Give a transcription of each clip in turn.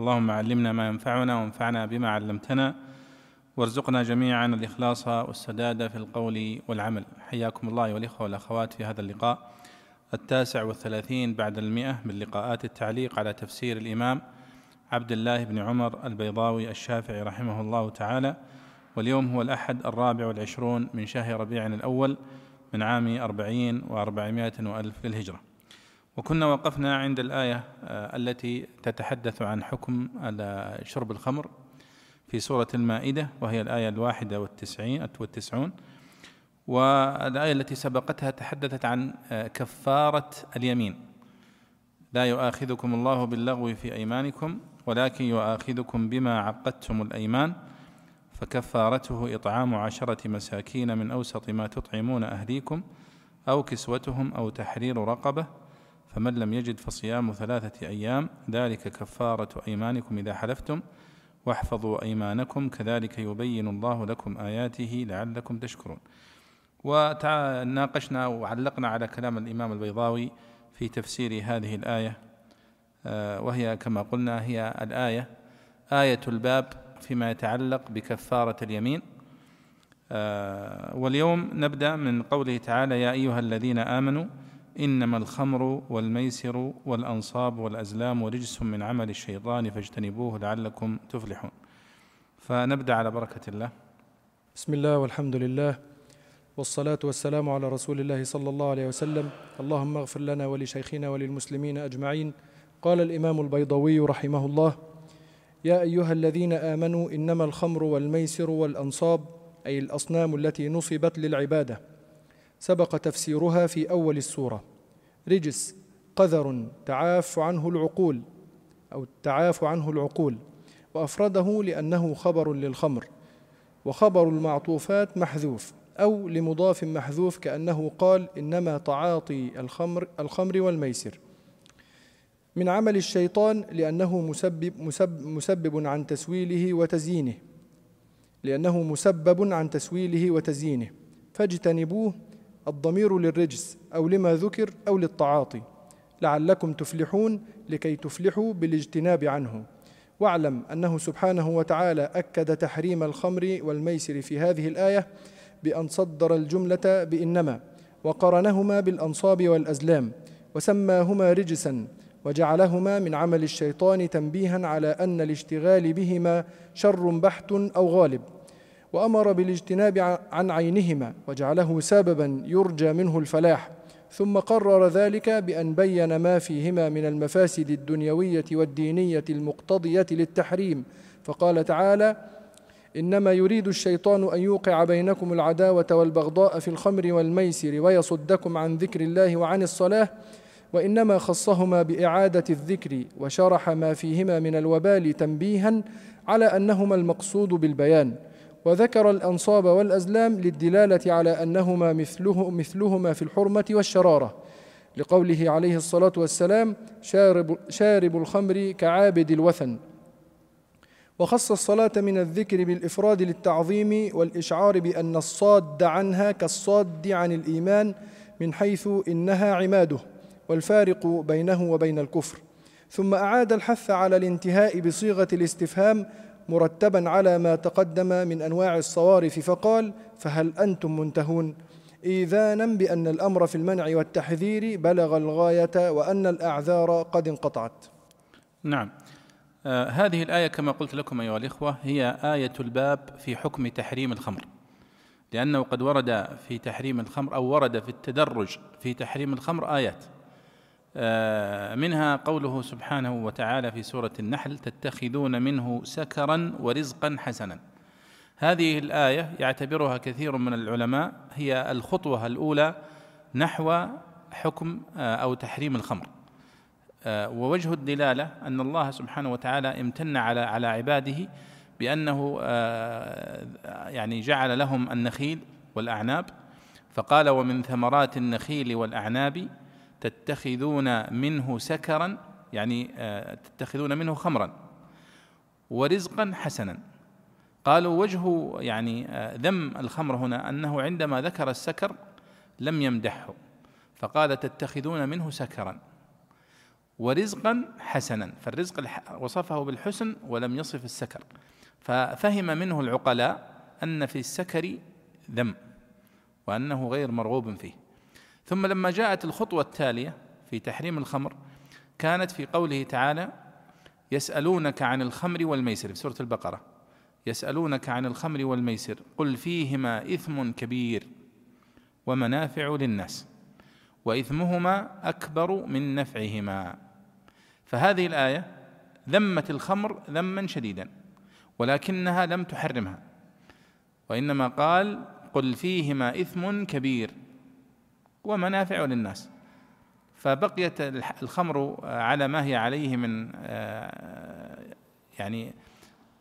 اللهم علمنا ما ينفعنا وانفعنا بما علمتنا وارزقنا جميعا الإخلاص والسداد في القول والعمل. حياكم الله والاخوه والأخوات في هذا اللقاء التاسع والثلاثين بعد المئة من لقاءات التعليق على تفسير الإمام عبد الله بن عمر البيضاوي الشافعي رحمه الله تعالى. واليوم هو الأحد الرابع والعشرون من شهر ربيع الأول من عام أربعين وأربعمائة وألف للهجرة. وكنا وقفنا عند الآية آه، التي تتحدث عن حكم شرب الخمر في سورة المائدة وهي الآية الواحدة والتسعين والتسعون. والآية التي سبقتها تحدثت عن آه، كفارة اليمين. لا يؤاخذكم الله باللغو في أيمانكم ولكن يؤاخذكم بما عقدتم الأيمان فكفارته إطعام عشرة مساكين من أوسط ما تطعمون أهليكم أو كسوتهم أو تحرير رقبة. فمن لم يجد فصيام ثلاثة أيام ذلك كفارة أيمانكم إذا حلفتم واحفظوا أيمانكم كذلك يبين الله لكم آياته لعلكم تشكرون. وناقشنا وعلقنا على كلام الإمام البيضاوي في تفسير هذه الآية آه، وهي كما قلنا هي الآية آية الباب فيما يتعلق بكفارة اليمين. آه، واليوم نبدأ من قوله تعالى يا أيها الذين آمنوا إنما الخمر والميسر والأنصاب والأزلام رجس من عمل الشيطان فاجتنبوه لعلكم تفلحون. فنبدأ على بركة الله. بسم الله والحمد لله والصلاة والسلام على رسول الله صلى الله عليه وسلم. اللهم اغفر لنا ولشيخنا وللمسلمين أجمعين. قال الإمام البيضوي رحمه الله يا أيها الذين آمنوا إنما الخمر والميسر والأنصاب أي الأصنام التي نصبت للعبادة سبق تفسيرها في أول السورة. رجس قذر تعاف عنه العقول أو تعاف عنه العقول. وأفرده لأنه خبر للخمر. وخبر المعطوفات محذوف أو لمضاف محذوف كأنه قال إنما تعاطي الخمر الخمر والميسر. من عمل الشيطان لأنه مسبب, مسبب, مسبب عن تسويله وتزيينه. لأنه مسبب عن تسويله وتزيينه. فاجتنبوه الضمير للرجس أو لما ذكر أو للتعاطي لعلكم تفلحون لكي تفلحوا بالاجتناب عنه. واعلم أنه سبحانه وتعالى أكد تحريم الخمر والميسر في هذه الآية بأن صدر الجملة بإنما وقرنهما بالأنصاب والأزلام وسماهما رجسا وجعلهما من عمل الشيطان تنبيها على أن الاشتغال بهما شر بحت أو غالب. وأمر بالاجتناب عن عينهما وجعله سببا يرجى منه الفلاح ثم قرر ذلك بأن بين ما فيهما من المفاسد الدنيوية والدينية المقتضية للتحريم. فقال تعالى إنما يريد الشيطان أن يوقع بينكم العداوة والبغضاء في الخمر والميسر ويصدكم عن ذكر الله وعن الصلاة وإنما خصهما بإعادة الذكر وشرح ما فيهما من الوبال تنبيها على أنهما المقصود بالبيان. وذكر الأنصاب والأزلام للدلالة على أنهما مثله مثلهما في الحرمة والشرارة لقوله عليه الصلاة والسلام شارب, شارب الخمر كعابد الوثن وخص الصلاة من الذكر بالإفراد للتعظيم والإشعار بأن الصاد عنها كالصاد عن الإيمان من حيث إنها عماده والفارق بينه وبين الكفر. ثم أعاد الحث على الانتهاء بصيغة الاستفهام مرتبا على ما تقدم من أنواع الصوارف فقال فهل أنتم منتهون؟ ايذانا بأن الأمر في المنع والتحذير بلغ الغاية وأن الأعذار قد انقطعت. نعم. آه هذه الآية كما قلت لكم أيها الإخوة هي آية الباب في حكم تحريم الخمر. لأنه قد ورد في تحريم الخمر أو ورد في التدرج في تحريم الخمر آيات. آه، منها قوله سبحانه وتعالى في سورة النحل تتخذون منه سكرا ورزقا حسنا. هذه الآية يعتبرها كثير من العلماء هي الخطوة الأولى نحو حكم آه، أو تحريم الخمر. آه، ووجه الدلالة أن الله سبحانه وتعالى امتن على على عباده بأنه يعني جعل لهم النخيل والأعناب فقال ومن ثمرات النخيل والأعناب تتخذون منه سكرا يعني تتخذون منه خمرا ورزقا حسنا. قالوا وجه يعني ذم الخمر هنا أنه عندما ذكر السكر لم يمدحه فقال تتخذون منه سكرا ورزقا حسنا فالرزق وصفه بالحسن ولم يصف السكر. ففهم منه العقلاء أن في السكر ذم وأنه غير مرغوب فيه. ثم لما جاءت الخطوة التالية في تحريم الخمر كانت في قوله تعالى يسألونك عن الخمر والميسر في سورة البقرة. يسألونك عن الخمر والميسر قل فيهما إثم كبير ومنافع للناس وإثمهما أكبر من نفعهما. فهذه الآية ذمت الخمر ذما شديدا ولكنها لم تحرمها وإنما قال قل فيهما إثم كبير ومنافع للناس. فبقيت الخمر على ما هي عليه من آه، يعني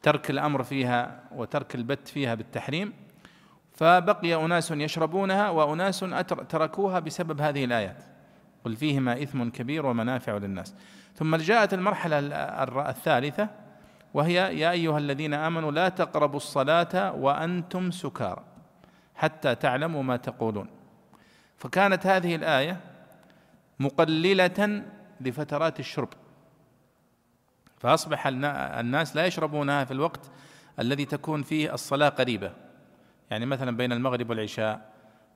ترك الأمر فيها وترك البت فيها بالتحريم. فبقي أناس يشربونها وأناس تركوها بسبب هذه الآيات. قل فيهما إثم كبير ومنافع للناس. ثم جاءت المرحلة الثالثة وهي يا أيها الذين آمنوا لا تقربوا الصلاة وأنتم سكارى حتى تعلموا ما تقولون. فكانت هذه الآية مقللة لفترات الشرب. فأصبح الناس لا يشربونها في الوقت الذي تكون فيه الصلاة قريبة. يعني مثلا بين المغرب والعشاء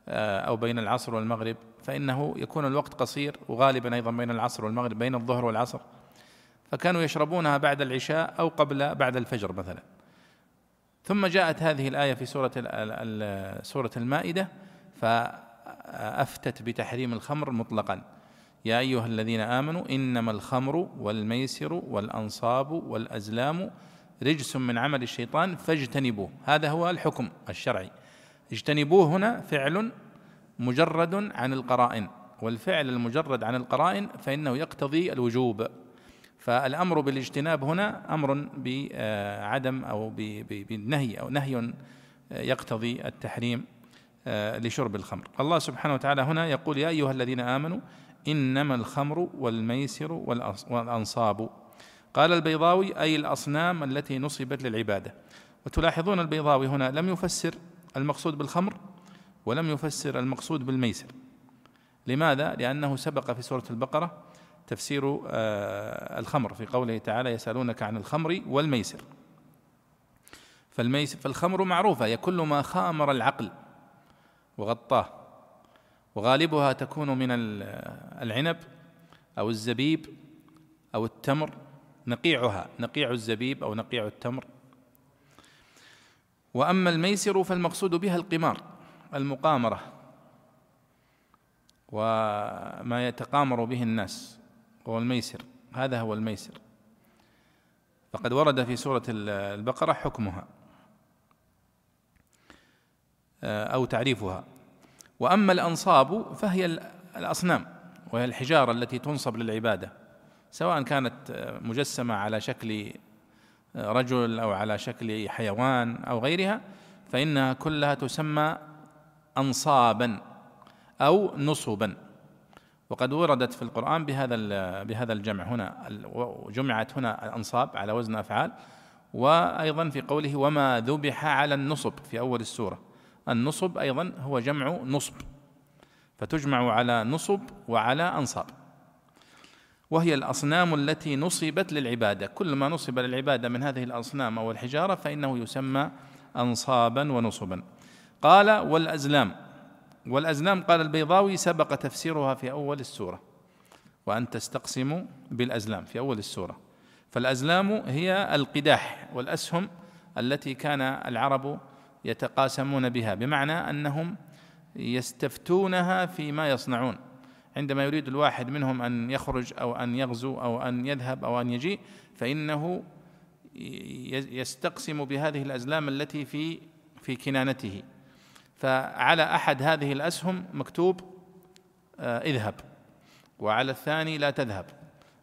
آه، أو بين العصر والمغرب فإنه يكون الوقت قصير وغالبا أيضا بين العصر والمغرب بين الظهر والعصر. فكانوا يشربونها بعد العشاء أو قبل بعد الفجر مثلا. ثم جاءت هذه الآية في سورة سورة المائدة فافتت بتحريم الخمر مطلقا. يا أيها الذين آمنوا إنما الخمر والميسر والأنصاب والأزلام رجس من عمل الشيطان فاجتنبوه. هذا هو الحكم الشرعي. اجتنبوه هنا فعل مجرد عن القرائن. والفعل المجرد عن القرائن فإنه يقتضي الوجوب. فالأمر بالاجتناب هنا أمر بعدم أو بالنهي أو نهي يقتضي التحريم. لشرب الخمر. الله سبحانه وتعالى هنا يقول يا أيها الذين آمنوا إنما الخمر والميسر والأنصاب. قال البيضاوي أي الأصنام التي نصبت للعبادة. وتلاحظون البيضاوي هنا لم يفسر المقصود بالخمر ولم يفسر المقصود بالميسر. لماذا؟ لأنه سبق في سورة البقرة تفسير آه، الخمر في قوله تعالى يسألونك عن الخمر والميسر. فالميسر فالخمر معروفة هي كل ما خامر العقل. وغطاه. وغالبها تكون من العنب أو الزبيب أو التمر نقيعها نقيع الزبيب أو نقيع التمر. وأما الميسر فالمقصود بها القمار المقامرة وما يتقامر به الناس وهو الميسر. هذا هو الميسر. فقد ورد في سورة البقرة حكمها أو تعريفها. وأما الأنصاب فهي الأصنام وهي الحجارة التي تنصب للعبادة سواء كانت مجسمة على شكل رجل أو على شكل حيوان أو غيرها فإنها كلها تسمى انصابا أو نصبا. وقد وردت في القرآن بهذا بهذا الجمع هنا جمعت هنا الأنصاب على وزن أفعال وأيضا في قوله وما ذبح على النصب في أول السورة. النصب أيضا هو جمع نصب فتجمع على نصب وعلى أنصاب. وهي الأصنام التي نصبت للعبادة. كل ما نصب للعبادة من هذه الأصنام أو الحجارة فإنه يسمى أنصابا ونصبا. قال والأزلام. والأزلام قال البيضاوي سبق تفسيرها في أول السورة وأن تستقسموا بالأزلام في أول السورة. فالأزلام هي القداح والأسهم التي كان العرب يتقاسمون بها بمعنى أنهم يستفتونها فيما يصنعون. عندما يريد الواحد منهم أن يخرج أو أن يغزو أو أن يذهب أو أن يجيء فإنه يستقسم بهذه الأزلام التي في في كنانته. فعلى أحد هذه الأسهم مكتوب آه، اذهب. وعلى الثاني لا تذهب.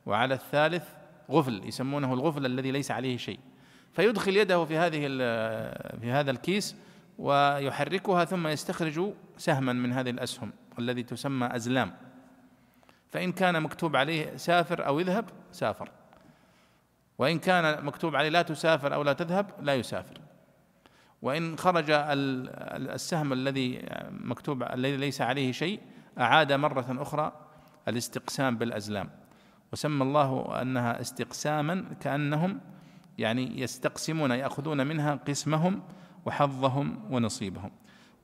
وعلى الثالث غفل يسمونه الغفل الذي ليس عليه شيء. فيدخل يده في هذه في هذا الكيس ويحركها ثم يستخرج سهما من هذه الأسهم الذي تسمى أزلام. فإن كان مكتوب عليه سافر أو اذهب سافر. وإن كان مكتوب عليه لا تسافر أو لا تذهب لا يسافر. وإن خرج السهم الذي مكتوب الذي ليس عليه شيء أعاد مرة أخرى الاستقسام بالأزلام. وسمى الله أنها استقساما كأنهم يعني يستقسمون يأخذون منها قسمهم وحظهم ونصيبهم.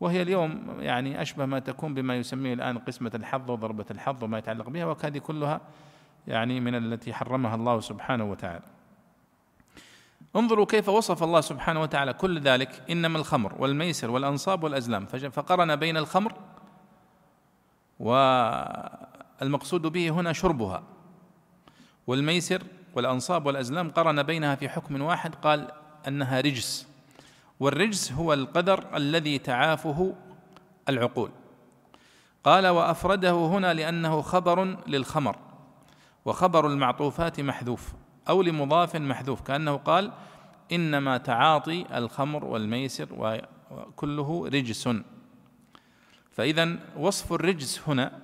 وهي اليوم يعني أشبه ما تكون بما يسميه الآن قسمة الحظ وضربة الحظ وما يتعلق بها وهذه كلها يعني من التي حرمها الله سبحانه وتعالى. انظروا كيف وصف الله سبحانه وتعالى كل ذلك. إنما الخمر والميسر والأنصاب والأزلام. فقرن بين الخمر والمقصود به هنا شربها. والميسر والأنصاب والأزلام قرن بينها في حكم واحد قال أنها رجس. والرجس هو القدر الذي تعافه العقول. قال وأفرده هنا لأنه خبر للخمر وخبر المعطوفات محذوف أو لمضاف محذوف. كأنه قال إنما تعاطي الخمر والميسر وكله رجس. فإذا وصف الرجس هنا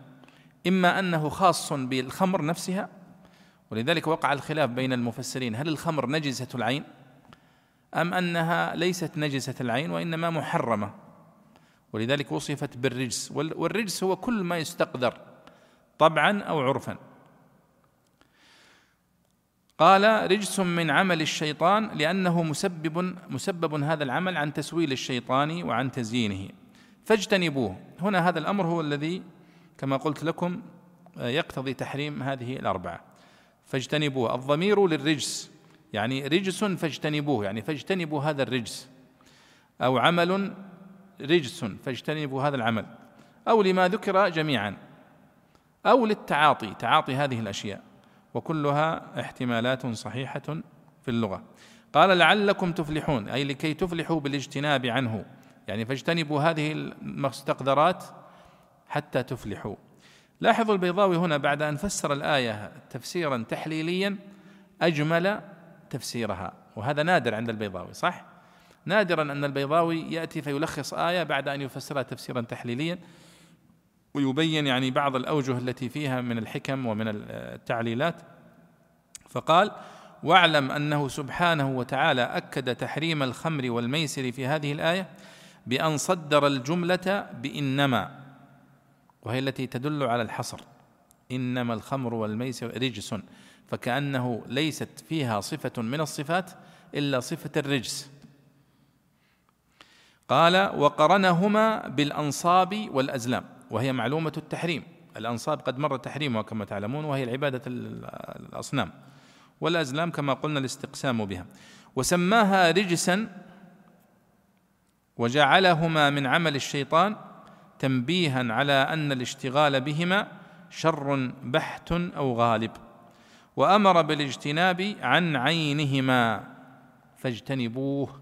إما أنه خاص بالخمر نفسها ولذلك وقع الخلاف بين المفسرين. هل الخمر نجسة العين أم أنها ليست نجسة العين وإنما محرمة؟ ولذلك وصفت بالرجس. والرجس هو كل ما يستقدر طبعا أو عرفا. قال رجس من عمل الشيطان لأنه مسبب مسبب هذا العمل عن تسويل الشيطان وعن تزيينه. فاجتنبوه. هنا هذا الأمر هو الذي كما قلت لكم يقتضي تحريم هذه الأربعة. فاجتنبوه. الضمير للرجس يعني رجس فاجتنبوه يعني فاجتنبوا هذا الرجس. أو عمل رجس فاجتنبوا هذا العمل. أو لما ذكر جميعا. أو للتعاطي تعاطي هذه الأشياء. وكلها احتمالات صحيحة في اللغة. قال لعلكم تفلحون أي لكي تفلحوا بالاجتناب عنه. يعني فاجتنبوا هذه المستقدرات حتى تفلحوا. لاحظوا البيضاوي هنا بعد أن فسر الآية تفسيرا تحليليا أجمل تفسيرها وهذا نادر عند البيضاوي صح؟ نادرا أن البيضاوي يأتي فيلخص آية بعد أن يفسرها تفسيرا تحليليا ويبين يعني بعض الأوجه التي فيها من الحكم ومن التعليلات. فقال واعلم أنه سبحانه وتعالى أكد تحريم الخمر والميسر في هذه الآية بأن صدر الجملة بإنما وهي التي تدل على الحصر. إنما الخمر والميسر رجس فكأنه ليست فيها صفة من الصفات إلا صفة الرجس. قال وقرنهما بالأنصاب والأزلام وهي معلومة التحريم. الأنصاب قد مر تحريمها كما تعلمون وهي العبادة الأصنام. والأزلام كما قلنا الاستقسام بها. وسماها رجسا وجعلهما من عمل الشيطان تنبيها على أن الاشتغال بهما شر بحت أو غالب وأمر بالاجتناب عن عينهما فاجتنبوه.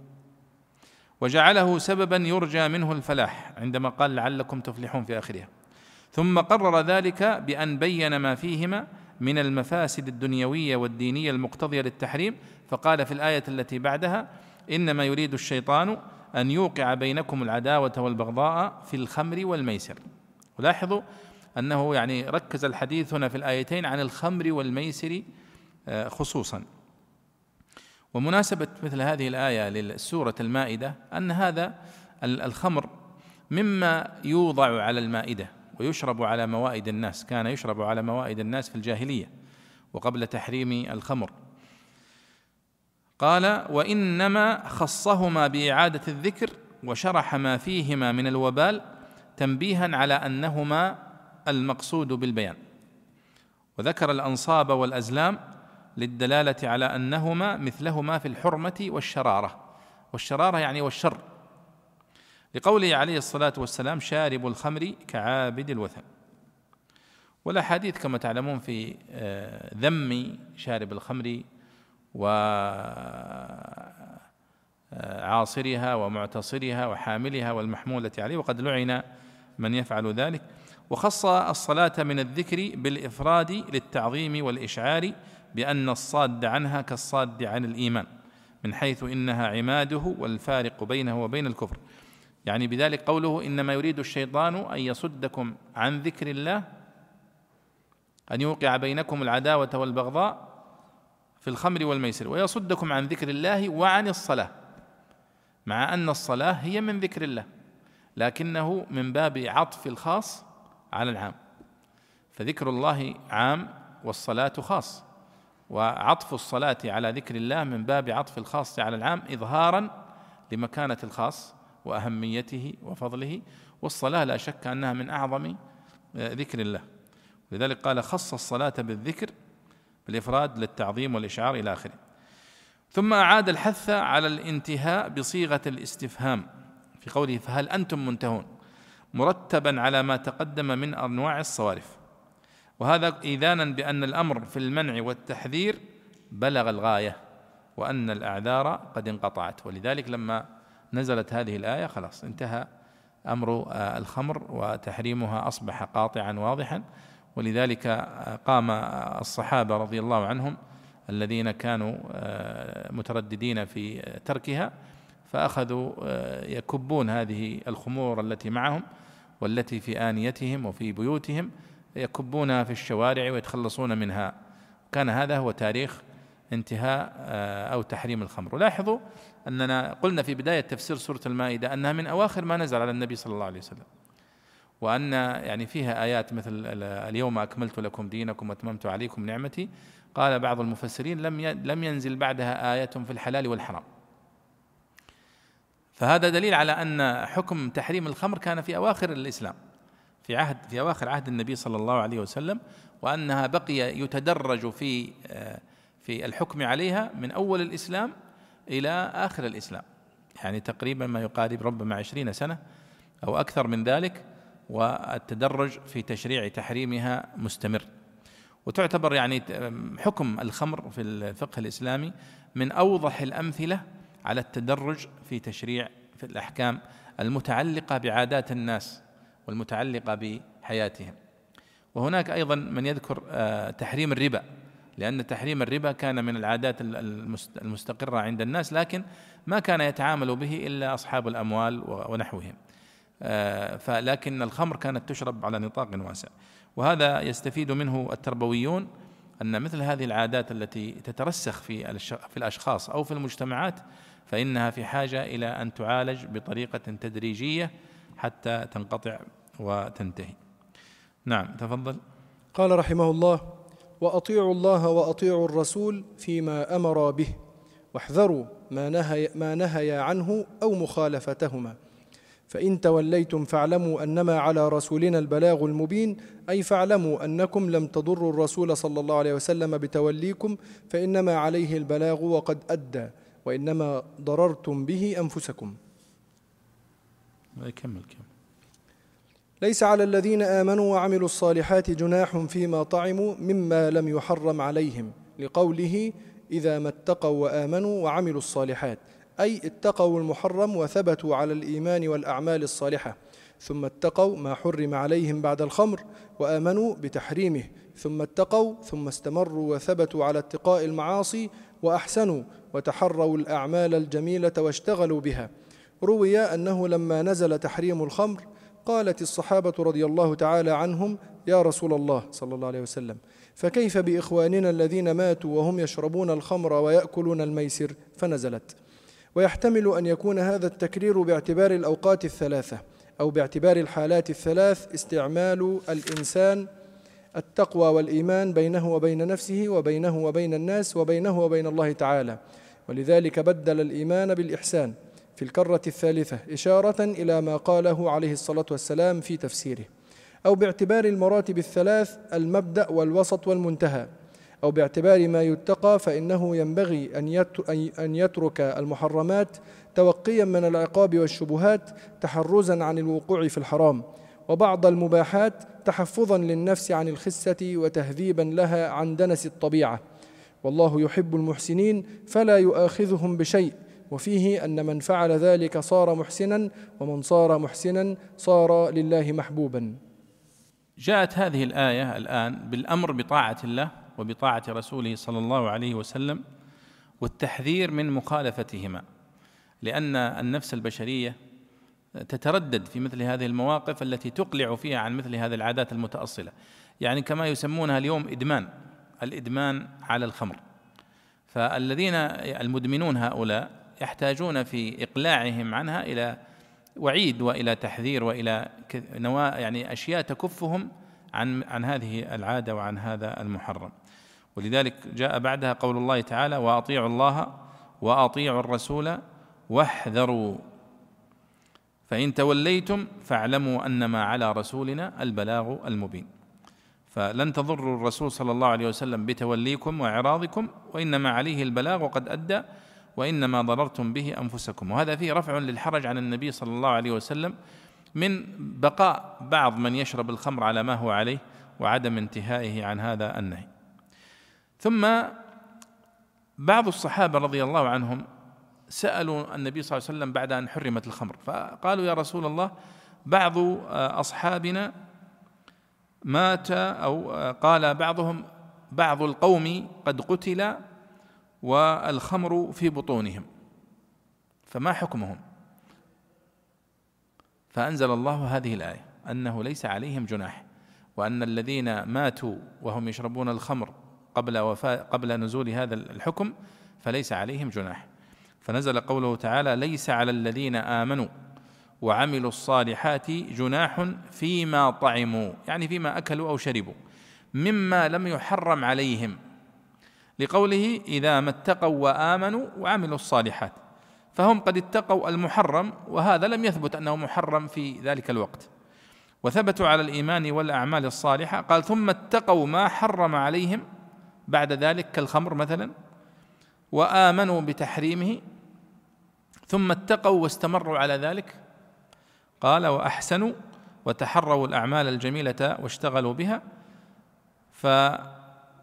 وجعله سببا يرجى منه الفلاح عندما قال لعلكم تفلحون في آخرها. ثم قرر ذلك بأن بين ما فيهما من المفاسد الدنيوية والدينية المقتضية للتحريم فقال في الآية التي بعدها إنما يريد الشيطان أن يوقع بينكم العداوة والبغضاء في الخمر والميسر. ولاحظوا أنه يعني ركز الحديث هنا في الآيتين عن الخمر والميسر آه، خصوصا. ومناسبة مثل هذه الآية للسورة المائدة أن هذا الخمر مما يوضع على المائدة ويشرب على موائد الناس كان يشرب على موائد الناس في الجاهلية وقبل تحريم الخمر. قال وإنما خصهما بإعادة الذكر وشرح ما فيهما من الوبال تنبيها على أنهما المقصود بالبيان. وذكر الأنصاب والأزلام للدلالة على أنهما مثلهما في الحرمة والشرارة. والشرارة يعني والشر. لقوله عليه الصلاة والسلام شارب الخمر كعابد الوثن. والأحاديث كما تعلمون في آه، ذم شارب الخمر وعاصرها ومعتصرها وحاملها والمحمولة عليه وقد لعن من يفعل ذلك. وخص الصلاة من الذكر بالإفراد للتعظيم والإشعار بأن الصاد عنها كالصاد عن الإيمان من حيث إنها عماده والفارق بينه وبين الكفر. يعني بذلك قوله إنما يريد الشيطان أن يصدكم عن ذكر الله أن يوقع بينكم العداوة والبغضاء في الخمر والميسر ويصدكم عن ذكر الله وعن الصلاة مع أن الصلاة هي من ذكر الله لكنه من باب عطف الخاص على العام. فذكر الله عام والصلاة خاص وعطف الصلاة على ذكر الله من باب عطف الخاص على العام اظهارا لمكانة الخاص وأهميته وفضله والصلاة لا شك أنها من أعظم ذكر الله. لذلك قال خص الصلاة بالذكر بالإفراد للتعظيم والإشعار إلى آخره. ثم أعاد الحث على الانتهاء بصيغة الاستفهام في قوله فهل أنتم منتهون؟ مرتبا على ما تقدم من أنواع الصوارف. وهذا ايذانا بأن الأمر في المنع والتحذير بلغ الغاية وأن الأعذار قد انقطعت. ولذلك لما نزلت هذه الآية خلاص انتهى أمر الخمر وتحريمها أصبح قاطعا واضحا. ولذلك قام الصحابة رضي الله عنهم الذين كانوا مترددين في تركها فأخذوا يكبون هذه الخمور التي معهم والتي في آنيتهم وفي بيوتهم يكبونها في الشوارع ويتخلصون منها. كان هذا هو تاريخ انتهاء آه، أو تحريم الخمر. ولاحظوا أننا قلنا في بداية تفسير سورة المائدة أنها من أواخر ما نزل على النبي صلى الله عليه وسلم. وأن يعني فيها آيات مثل اليوم أكملت لكم دينكم وأتممت عليكم نعمتي. قال بعض المفسرين لم لم ينزل بعدها آية في الحلال والحرام. فهذا دليل على أن حكم تحريم الخمر كان في أواخر الإسلام في عهد في أواخر عهد النبي صلى الله عليه وسلم وأنها بقي يتدرج في آه، في الحكم عليها من أول الإسلام إلى آخر الإسلام. يعني تقريبا ما يقارب ربما عشرين سنة أو أكثر من ذلك. والتدرج في تشريع تحريمها مستمر. وتعتبر يعني حكم الخمر في الفقه الإسلامي من أوضح الأمثلة على التدرج في تشريع في الأحكام المتعلقة بعادات الناس والمتعلقة بحياتهم. وهناك أيضا من يذكر آه، تحريم الربا لأن تحريم الربا كان من العادات المستقرة عند الناس لكن ما كان يتعامل به إلا أصحاب الأموال ونحوهم. فلكن الخمر كانت تشرب على نطاق واسع. وهذا يستفيد منه التربويون أن مثل هذه العادات التي تترسخ في في الأشخاص أو في المجتمعات فإنها في حاجة إلى أن تعالج بطريقة تدريجية حتى تنقطع وتنتهي. نعم تفضل. قال رحمه الله وأطيعوا الله وأطيعوا الرسول فيما أمر به واحذروا ما نهي, ما نهي عنه أو مخالفتهما. فإن توليتم فاعلموا أنما على رسولنا البلاغ المبين أي فاعلموا أنكم لم تضروا الرسول صلى الله عليه وسلم بتوليكم فإنما عليه البلاغ وقد أدى وإنما ضررتم به أنفسكم. كمل كمل ليس على الذين آمنوا وعملوا الصالحات جناح فيما طعموا مما لم يحرم عليهم لقوله إذا ما اتقوا وآمنوا وعملوا الصالحات. أي اتقوا المحرم وثبتوا على الإيمان والأعمال الصالحة. ثم اتقوا ما حرم عليهم بعد الخمر وآمنوا بتحريمه. ثم اتقوا ثم استمروا وثبتوا على اتقاء المعاصي وأحسنوا وتحروا الأعمال الجميلة واشتغلوا بها. روي أنه لما نزل تحريم الخمر قالت الصحابة رضي الله تعالى عنهم يا رسول الله صلى الله عليه وسلم. فكيف بإخواننا الذين ماتوا وهم يشربون الخمر ويأكلون الميسر؟ فنزلت. ويحتمل أن يكون هذا التكرير باعتبار الأوقات الثلاثة أو باعتبار الحالات الثلاث استعمال الإنسان التقوى والإيمان بينه وبين نفسه وبينه وبين الناس وبينه وبين الله تعالى. ولذلك بدل الإيمان بالإحسان في الكرة الثالثة إشارة إلى ما قاله عليه الصلاة والسلام في تفسيره. أو باعتبار المراتب الثلاث المبدأ والوسط والمنتهى. أو باعتبار ما يتقى فإنه ينبغي أن يترك المحرمات توقيا من العقاب والشبهات تحرزا عن الوقوع في الحرام وبعض المباحات تحفظا للنفس عن الخسة وتهذيبا لها عن دنس الطبيعة. والله يحب المحسنين فلا يؤاخذهم بشيء وفيه أن من فعل ذلك صار محسنا ومن صار محسنا صار لله محبوبا. جاءت هذه الآية الآن بالأمر بطاعة الله وبطاعة رسوله صلى الله عليه وسلم والتحذير من مخالفتهما لأن النفس البشرية تتردد في مثل هذه المواقف التي تقلع فيها عن مثل هذه العادات المتأصلة. يعني كما يسمونها اليوم إدمان الإدمان على الخمر. فالذين المدمنون هؤلاء يحتاجون في إقلاعهم عنها إلى وعيد وإلى تحذير وإلى نوا يعني أشياء تكفهم عن عن هذه العادة وعن هذا المحرم. ولذلك جاء بعدها قول الله تعالى وأطيعوا الله وأطيعوا الرسول واحذروا. فإن توليتم فاعلموا أنما على رسولنا البلاغ المبين. فلن تضروا الرسول صلى الله عليه وسلم بتوليكم وإعراضكم وإنما عليه البلاغ وقد أدى وإنما ضررتم به أنفسكم. وهذا فيه رفع للحرج عن النبي صلى الله عليه وسلم من بقاء بعض من يشرب الخمر على ما هو عليه وعدم انتهائه عن هذا النهي. ثم بعض الصحابة رضي الله عنهم سألوا النبي صلى الله عليه وسلم بعد أن حرمت الخمر فقالوا يا رسول الله بعض أصحابنا مات أو قال بعضهم بعض القوم قد قتل والخمر في بطونهم فما حكمهم؟ فأنزل الله هذه الآية أنه ليس عليهم جناح وأن الذين ماتوا وهم يشربون الخمر قبل وفاة قبل نزول هذا الحكم فليس عليهم جناح. فنزل قوله تعالى ليس على الذين آمنوا وعملوا الصالحات جناح فيما طعموا. يعني فيما أكلوا أو شربوا. مما لم يحرم عليهم. لقوله إذا ما اتقوا وآمنوا وعملوا الصالحات. فهم قد اتقوا المحرم وهذا لم يثبت أنه محرم في ذلك الوقت. وثبتوا على الإيمان والأعمال الصالحة قال ثم اتقوا ما حرم عليهم بعد ذلك كالخمر مثلا وآمنوا بتحريمه ثم اتقوا واستمروا على ذلك. قال وأحسنوا وتحروا الأعمال الجميلة واشتغلوا بها.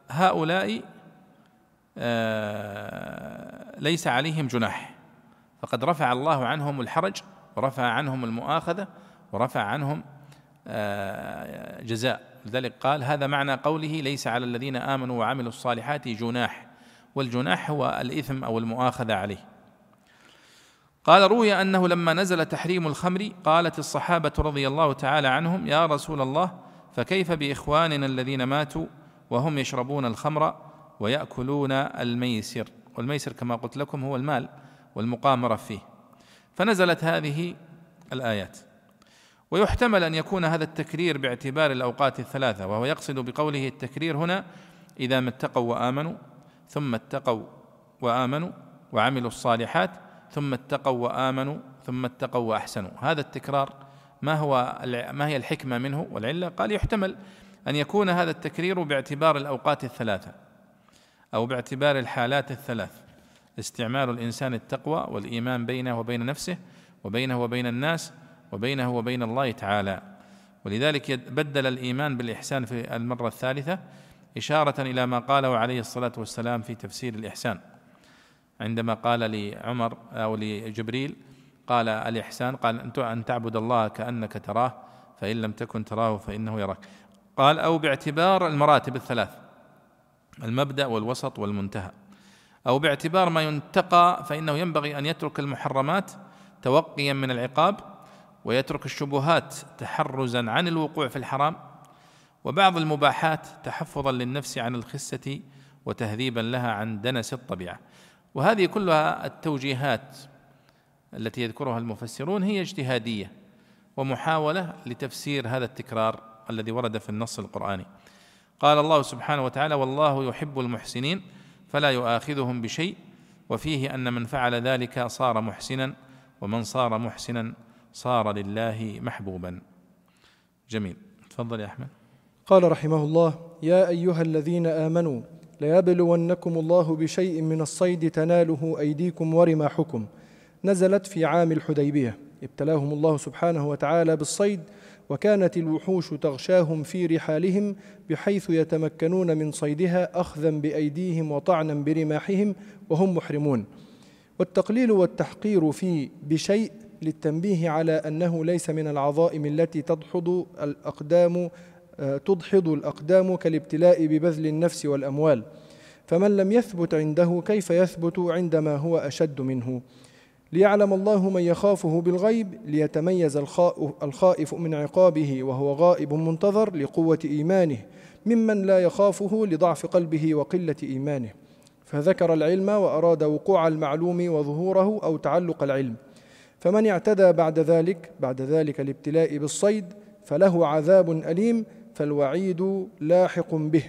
فهؤلاء آه، ليس عليهم جناح. فقد رفع الله عنهم الحرج ورفع عنهم المؤاخذة ورفع عنهم آه، جزاء. لذلك قال هذا معنى قوله ليس على الذين آمنوا وعملوا الصالحات جناح والجناح هو الإثم أو المؤاخذة عليه. قال روي أنه لما نزل تحريم الخمر قالت الصحابة رضي الله تعالى عنهم يا رسول الله فكيف بإخواننا الذين ماتوا وهم يشربون الخمر ويأكلون الميسر؟ والميسر كما قلت لكم هو المال والمقامرة فيه. فنزلت هذه الآيات. ويحتمل أن يكون هذا التكرير باعتبار الأوقات الثلاثة وهو يقصد بقوله التكرير هنا إذا ما اتقوا وآمنوا ثم اتقوا وآمنوا وعملوا الصالحات ثم اتقوا وآمنوا ثم اتقوا وأحسنوا. هذا التكرار ما هو ما هي الحكمة منه والعلة؟ قال يحتمل أن يكون هذا التكرير باعتبار الأوقات الثلاثة أو باعتبار الحالات الثلاث. استعمال الإنسان التقوى والإيمان بينه وبين نفسه وبينه وبين الناس وبينه وبين الله تعالى. ولذلك بدل الإيمان بالإحسان في المرة الثالثة إشارة إلى ما قاله عليه الصلاة والسلام في تفسير الإحسان. عندما قال لعمر أو لجبريل قال الإحسان قال أن تعبد الله كأنك تراه فإن لم تكن تراه فإنه يراك. قال أو باعتبار المراتب الثلاث المبدأ والوسط والمنتهى. أو باعتبار ما ينتقى فإنه ينبغي أن يترك المحرمات توقيا من العقاب ويترك الشبهات تحرزا عن الوقوع في الحرام وبعض المباحات تحفظا للنفس عن الخسة وتهذيبا لها عن دنس الطبيعة. وهذه كلها التوجيهات التي يذكرها المفسرون هي اجتهادية ومحاولة لتفسير هذا التكرار الذي ورد في النص القرآني. قال الله سبحانه وتعالى والله يحب المحسنين فلا يؤاخذهم بشيء وفيه أن من فعل ذلك صار محسنا ومن صار محسنا صار لله محبوبا. جميل. تفضل يا أحمد. قال رحمه الله يا أيها الذين آمنوا ليبلونكم الله بشيء من الصيد تناله أيديكم ورماحكم. نزلت في عام الحديبية. ابتلاهم الله سبحانه وتعالى بالصيد وكانت الوحوش تغشاهم في رحالهم بحيث يتمكنون من صيدها اخذا بأيديهم وطعنا برماحهم وهم محرمون. والتقليل والتحقير في بشيء للتنبيه على أنه ليس من العظائم التي تدحض الأقدام آه، تدحض الأقدام كالابتلاء ببذل النفس والأموال. فمن لم يثبت عنده كيف يثبت عندما هو أشد منه؟ ليعلم الله من يخافه بالغيب ليتميز الخائف من عقابه وهو غائب منتظر لقوة إيمانه ممن لا يخافه لضعف قلبه وقلة إيمانه. فذكر العلم وأراد وقوع المعلوم وظهوره أو تعلق العلم. فمن اعتدى بعد ذلك بعد ذلك الابتلاء بالصيد فله عذاب أليم فالوعيد لاحق به.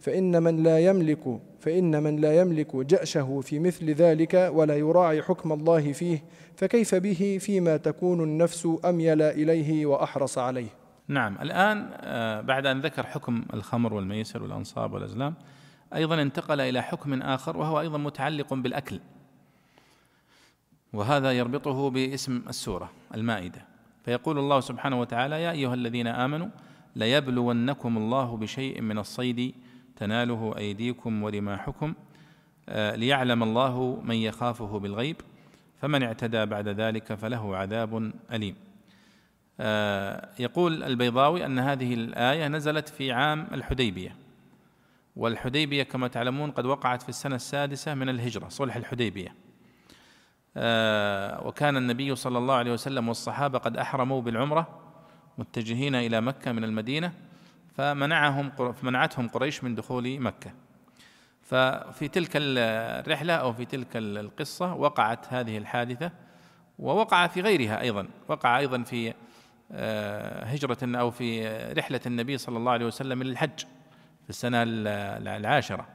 فإن من لا يملك فإن من لا يملك جأشه في مثل ذلك ولا يراعي حكم الله فيه فكيف به فيما تكون النفس أميل إليه وأحرص عليه؟ نعم. الآن آه، بعد أن ذكر حكم الخمر والميسر والأنصاب والأزلام أيضا انتقل إلى حكم آخر وهو أيضا متعلق بالأكل. وهذا يربطه باسم السورة المائدة. فيقول الله سبحانه وتعالى يا أيها الذين آمنوا ليبلونكم الله بشيء من الصيد تناله أيديكم ورماحكم آه، ليعلم الله من يخافه بالغيب فمن اعتدى بعد ذلك فله عذاب أليم. آه، يقول البيضاوي أن هذه الآية نزلت في عام الحديبية. والحديبية كما تعلمون قد وقعت في السنة السادسة من الهجرة صلح الحديبية. وكان النبي صلى الله عليه وسلم والصحابة قد أحرموا بالعمرة متجهين إلى مكة من المدينة فمنعهم منعتهم قريش من دخول مكة. ففي تلك الرحلة أو في تلك القصة وقعت هذه الحادثة ووقع في غيرها أيضا وقع أيضا في آه، هجرة أو في رحلة النبي صلى الله عليه وسلم للحج في السنة العاشرة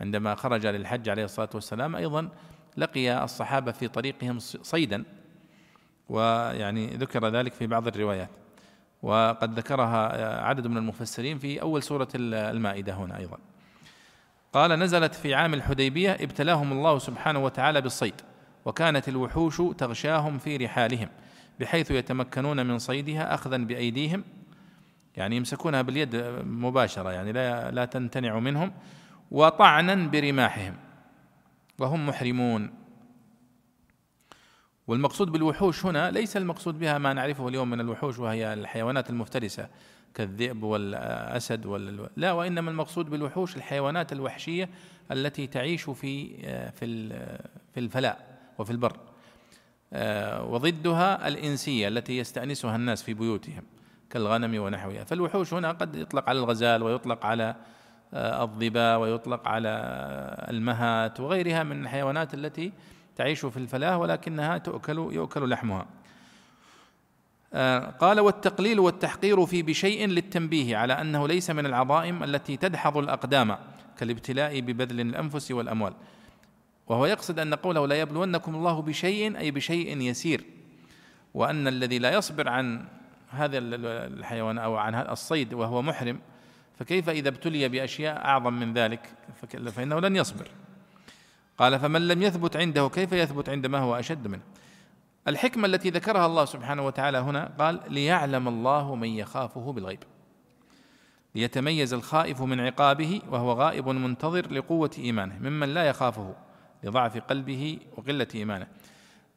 عندما خرج للحج عليه الصلاة والسلام أيضا لقي الصحابة في طريقهم صيدا ويعني ذكر ذلك في بعض الروايات. وقد ذكرها عدد من المفسرين في أول سورة المائدة هنا أيضا. قال نزلت في عام الحديبية ابتلاهم الله سبحانه وتعالى بالصيد وكانت الوحوش تغشاهم في رحالهم بحيث يتمكنون من صيدها اخذا بأيديهم يعني يمسكونها باليد مباشرة يعني لا لا تمتنع منهم وطعنا برماحهم. وهم محرمون. والمقصود بالوحوش هنا ليس المقصود بها ما نعرفه اليوم من الوحوش وهي الحيوانات المفترسة كالذئب والأسد وال... لا وإنما المقصود بالوحوش الحيوانات الوحشية التي تعيش في في في الفلاء وفي البر. وضدها الإنسية التي يستأنسها الناس في بيوتهم كالغنم ونحوها. فالوحوش هنا قد يطلق على الغزال ويطلق على الظباء ويطلق على المهات وغيرها من الحيوانات التي تعيش في الفلاة ولكنها تؤكل يؤكل لحمها. آه، قال والتقليل والتحقير في بشيء للتنبيه على أنه ليس من العظائم التي تدحض الأقدام كالابتلاء ببذل الأنفس والأموال. وهو يقصد أن قوله لا يبلونكم الله بشيء أي بشيء يسير وأن الذي لا يصبر عن هذا الحيوان أو عن الصيد وهو محرم فكيف إذا ابتلي بأشياء أعظم من ذلك؟ فإنه لن يصبر. قال فمن لم يثبت عنده كيف يثبت عند ما هو أشد منه؟ الحكمة التي ذكرها الله سبحانه وتعالى هنا قال ليعلم الله من يخافه بالغيب. ليتميز الخائف من عقابه وهو غائب منتظر لقوة إيمانه ممن لا يخافه لضعف قلبه وقلة إيمانه.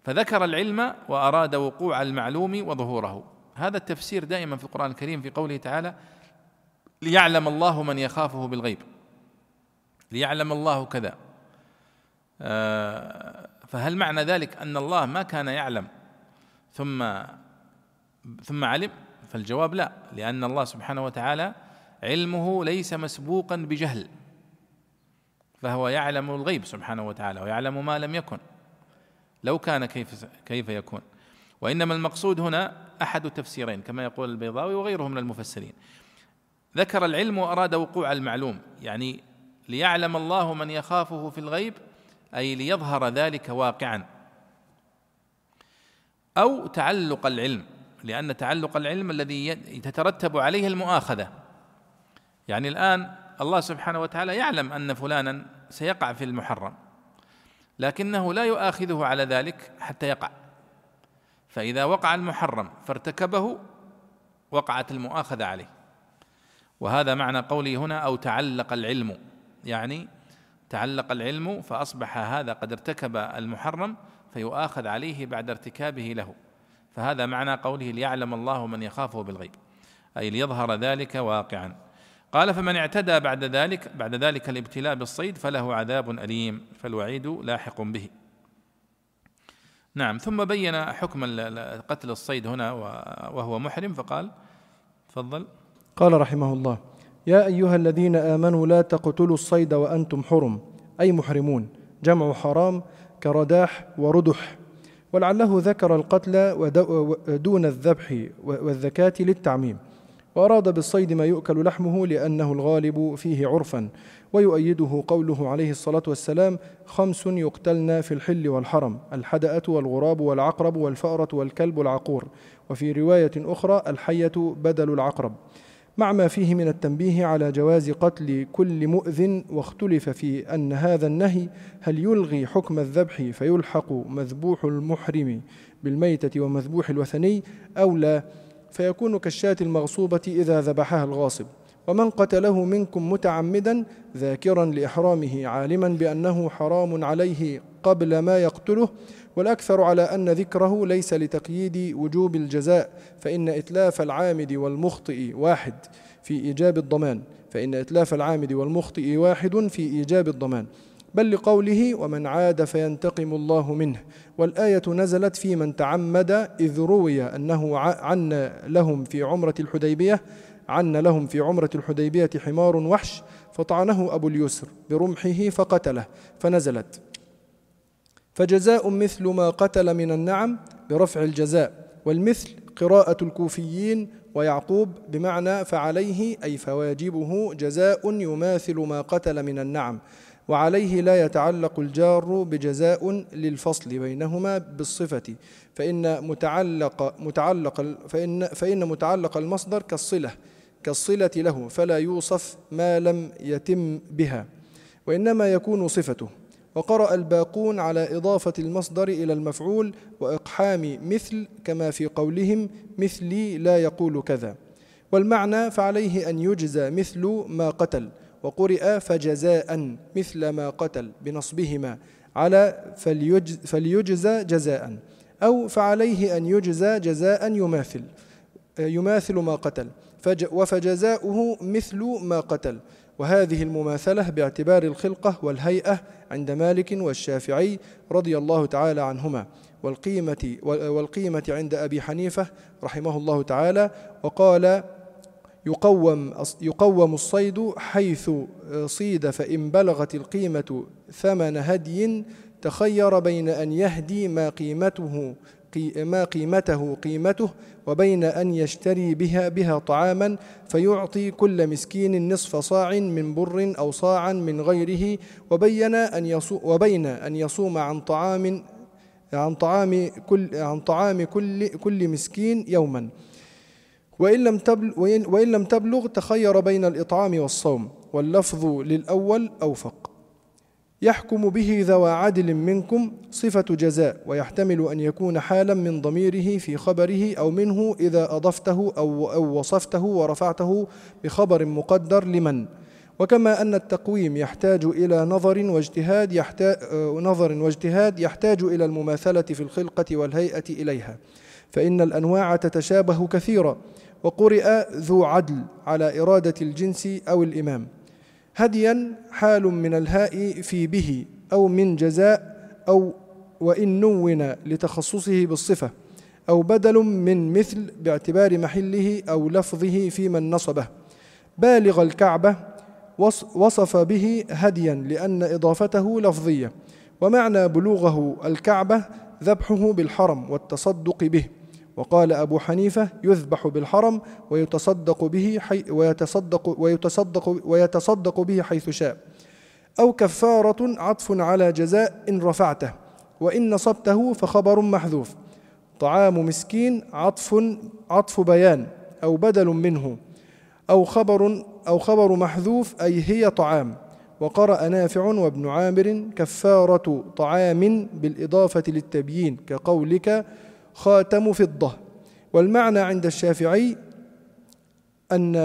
فذكر العلم وأراد وقوع المعلوم وظهوره. هذا التفسير دائما في القرآن الكريم في قوله تعالى ليعلم الله من يخافه بالغيب. ليعلم الله كذا. آه، فهل معنى ذلك أن الله ما كان يعلم ثم ثم علم؟ فالجواب لا لأن الله سبحانه وتعالى علمه ليس مسبوقا بجهل فهو يعلم الغيب سبحانه وتعالى ويعلم ما لم يكن. لو كان كيف كيف يكون. وإنما المقصود هنا أحد التفسيرين كما يقول البيضاوي وغيره من المفسرين. ذكر العلم وأراد وقوع المعلوم. يعني ليعلم الله من يخافه في الغيب أي ليظهر ذلك واقعا. أو تعلق العلم لأن تعلق العلم الذي تترتب عليه المؤاخذة. يعني الآن الله سبحانه وتعالى يعلم أن فلانا سيقع في المحرم لكنه لا يؤاخذه على ذلك حتى يقع. فإذا وقع المحرم فارتكبه وقعت المؤاخذة عليه. وهذا معنى قولي هنا أو تعلق العلم. يعني تعلق العلم فأصبح هذا قد ارتكب المحرم فيؤاخذ عليه بعد ارتكابه له. فهذا معنى قوله ليعلم الله من يخافه بالغيب. أي ليظهر ذلك واقعا. قال فمن اعتدى بعد ذلك بعد ذلك الابتلاء بالصيد فله عذاب أليم فالوعيد لاحق به. نعم ثم بين حكم قتل الصيد هنا وهو محرم فقال تفضل. قال رحمه الله يا أيها الذين آمنوا لا تقتلوا الصيد وأنتم حرم أي محرمون جمع حرام كرداح وردح ولعله ذكر القتل دون الذبح والذكاة للتعميم وأراد بالصيد ما يؤكل لحمه لأنه الغالب فيه عرفا ويؤيده قوله عليه الصلاة والسلام خمس يقتلن في الحل والحرم الحدأة والغراب والعقرب والفأرة والكلب العقور وفي رواية أخرى الحية بدل العقرب مع ما فيه من التنبيه على جواز قتل كل مؤذ واختلف في أن هذا النهي هل يلغي حكم الذبح فيلحق مذبوح المحرم بالميتة ومذبوح الوثني أو لا؟ فيكون كالشاة المغصوبة إذا ذبحها الغاصب. ومن قتله منكم متعمدا ذاكرا لإحرامه عالما بأنه حرام عليه قبل ما يقتله والأكثر على أن ذكره ليس لتقييد وجوب الجزاء فإن إتلاف العامد والمخطئ واحد في إيجاب الضمان. فإن إتلاف العامد والمخطئ واحد في إيجاب الضمان. بل لقوله ومن عاد فينتقم الله منه. والآية نزلت في من تعمد إذ روي أنه عن لهم في عمرة الحديبية عن لهم في عمرة الحديبية حمار وحش فطعنه أبو اليسر برمحه فقتله. فنزلت فجزاء مثل ما قتل من النعم برفع الجزاء والمثل قراءة الكوفيين ويعقوب بمعنى فعليه أي فواجبه جزاء يماثل ما قتل من النعم وعليه لا يتعلق الجار بجزاء للفصل بينهما بالصفة فإن متعلق متعلق فإن فإن متعلق المصدر كالصلة كالصلة له فلا يوصف ما لم يتم بها وإنما يكون صفته. وقرأ الباقون على إضافة المصدر إلى المفعول وإقحام مثل كما في قولهم مثلي لا يقول كذا. والمعنى فعليه أن يجزى مثل ما قتل وقرئ فجزاء مثل ما قتل بنصبهما على فليجزى جزاء أو فعليه أن يجزى جزاء يماثل يماثل ما قتل وفجزاؤه مثل ما قتل. وهذه المماثلة باعتبار الخلقة والهيئة عند مالك والشافعي رضي الله تعالى عنهما والقيمة والقيمة عند أبي حنيفة رحمه الله تعالى وقال يقوم يقوم الصيد حيث صيد فإن بلغت القيمة ثمن هدي تخير بين أن يهدي ما قيمته ما قيمته قيمته وبين أن يشتري بها بها طعاما فيعطي كل مسكين نصف صاع من بر أو صاعا من غيره وبين أن يصوم وبين أن يصوم عن طعام عن طعام كل عن طعام كل كل مسكين يوما. وإن لم تبلغ وإن لم تبلغ تخير بين الإطعام والصوم واللفظ للأول أوفق. يحكم به ذوى عدل منكم صفة جزاء ويحتمل أن يكون حالا من ضميره في خبره أو منه إذا أضفته أو, أو وصفته ورفعته بخبر مقدر لمن. وكما أن التقويم يحتاج إلى نظر واجتهاد يحتاج نظر واجتهاد يحتاج إلى المماثلة في الخلقة والهيئة إليها. فإن الأنواع تتشابه كثيرا وقرئ ذو عدل على إرادة الجنس أو الإمام. هديا حال من الهاء في به أو من جزاء أو وإن نون لتخصصه بالصفة أو بدل من مثل باعتبار محله أو لفظه في من نصبه. بالغ الكعبة وصف به هديا لأن إضافته لفظية ومعنى بلوغه الكعبة ذبحه بالحرم والتصدق به. وقال أبو حنيفة يذبح بالحرم ويتصدق به حي ويتصدق ويتصدق ويتصدق به حيث شاء. أو كفارة عطف على جزاء إن رفعته وإن نصبته فخبر محذوف. طعام مسكين عطف عطف بيان أو بدل منه. أو خبر أو خبر محذوف أي هي طعام. وقرأ نافع وابن عامر كفارة طعام بالإضافة للتبيين كقولك خاتم فضة. والمعنى عند الشافعي أن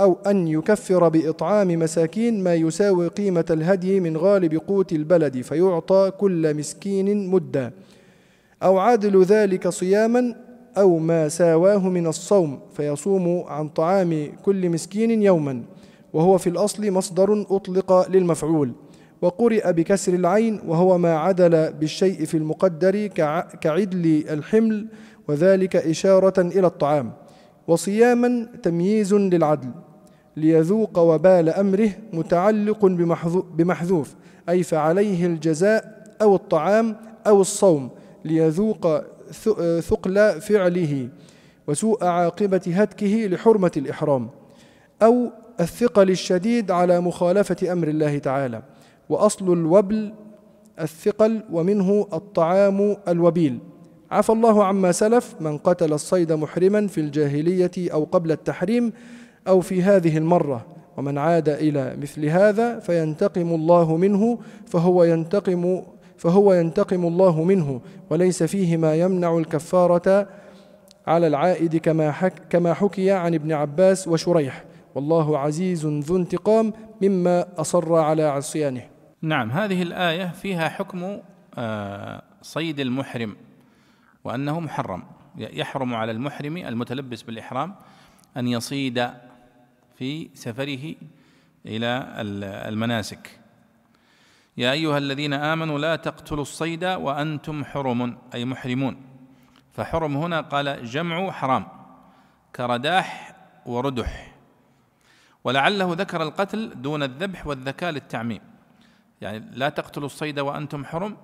أو أن يكفر بإطعام مساكين ما يساوي قيمة الهدي من غالب قوت البلد فيعطى كل مسكين مدا أو عادل ذلك صياما أو ما ساواه من الصوم فيصوم عن طعام كل مسكين يوما وهو في الأصل مصدر أطلق للمفعول. وقرئ بكسر العين وهو ما عدل بالشيء في المقدر كعدل الحمل وذلك إشارة إلى الطعام. وصياما تمييز للعدل ليذوق وبال أمره متعلق بمحذوف أي فعليه الجزاء أو الطعام أو الصوم ليذوق ثقل فعله وسوء عاقبة هتكه لحرمة الإحرام أو الثقل الشديد على مخالفة أمر الله تعالى. وأصل الوبل الثقل ومنه الطعام الوبيل. عفى الله عما سلف من قتل الصيد محرما في الجاهلية أو قبل التحريم أو في هذه المرة. ومن عاد إلى مثل هذا فينتقم الله منه فهو ينتقم فهو ينتقم الله منه. وليس فيه ما يمنع الكفارة على العائد كما, حك كما حكي عن ابن عباس وشريح. والله عزيز ذو انتقام مما أصر على عصيانه. نعم هذه الآية فيها حكم آه، صيد المحرم وأنه محرم. يحرم على المحرم المتلبس بالإحرام أن يصيد في سفره إلى المناسك. يا أيها الذين آمنوا لا تقتلوا الصيد وأنتم حرم أي محرمون. فحرم هنا قال جمع حرام كرداح وردح. ولعله ذكر القتل دون الذبح والذكاء للتعميم. يعني لا تقتلوا الصيد وأنتم حرم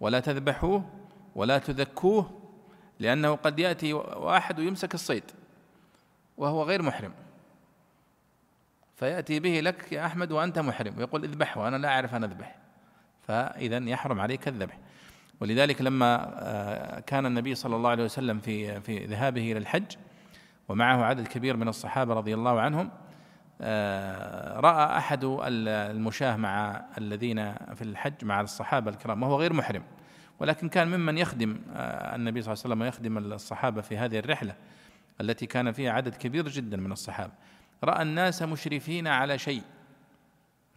ولا تذبحوه ولا تذكوه لأنه قد يأتي واحد ويمسك الصيد وهو غير محرم. فيأتي به لك يا أحمد وأنت محرم ويقول اذبحه وأنا لا أعرف أن أذبح. فإذا يحرم عليك الذبح. ولذلك لما آه، كان النبي صلى الله عليه وسلم في في ذهابه إلى الحج ومعه عدد كبير من الصحابة رضي الله عنهم آه، رأى أحد المشاة مع الذين في الحج مع الصحابة الكرام وهو غير محرم. ولكن كان ممن يخدم آه، النبي صلى الله عليه وسلم ويخدم الصحابة في هذه الرحلة التي كان فيها عدد كبير جدا من الصحابة. رأى الناس مشرفين على شيء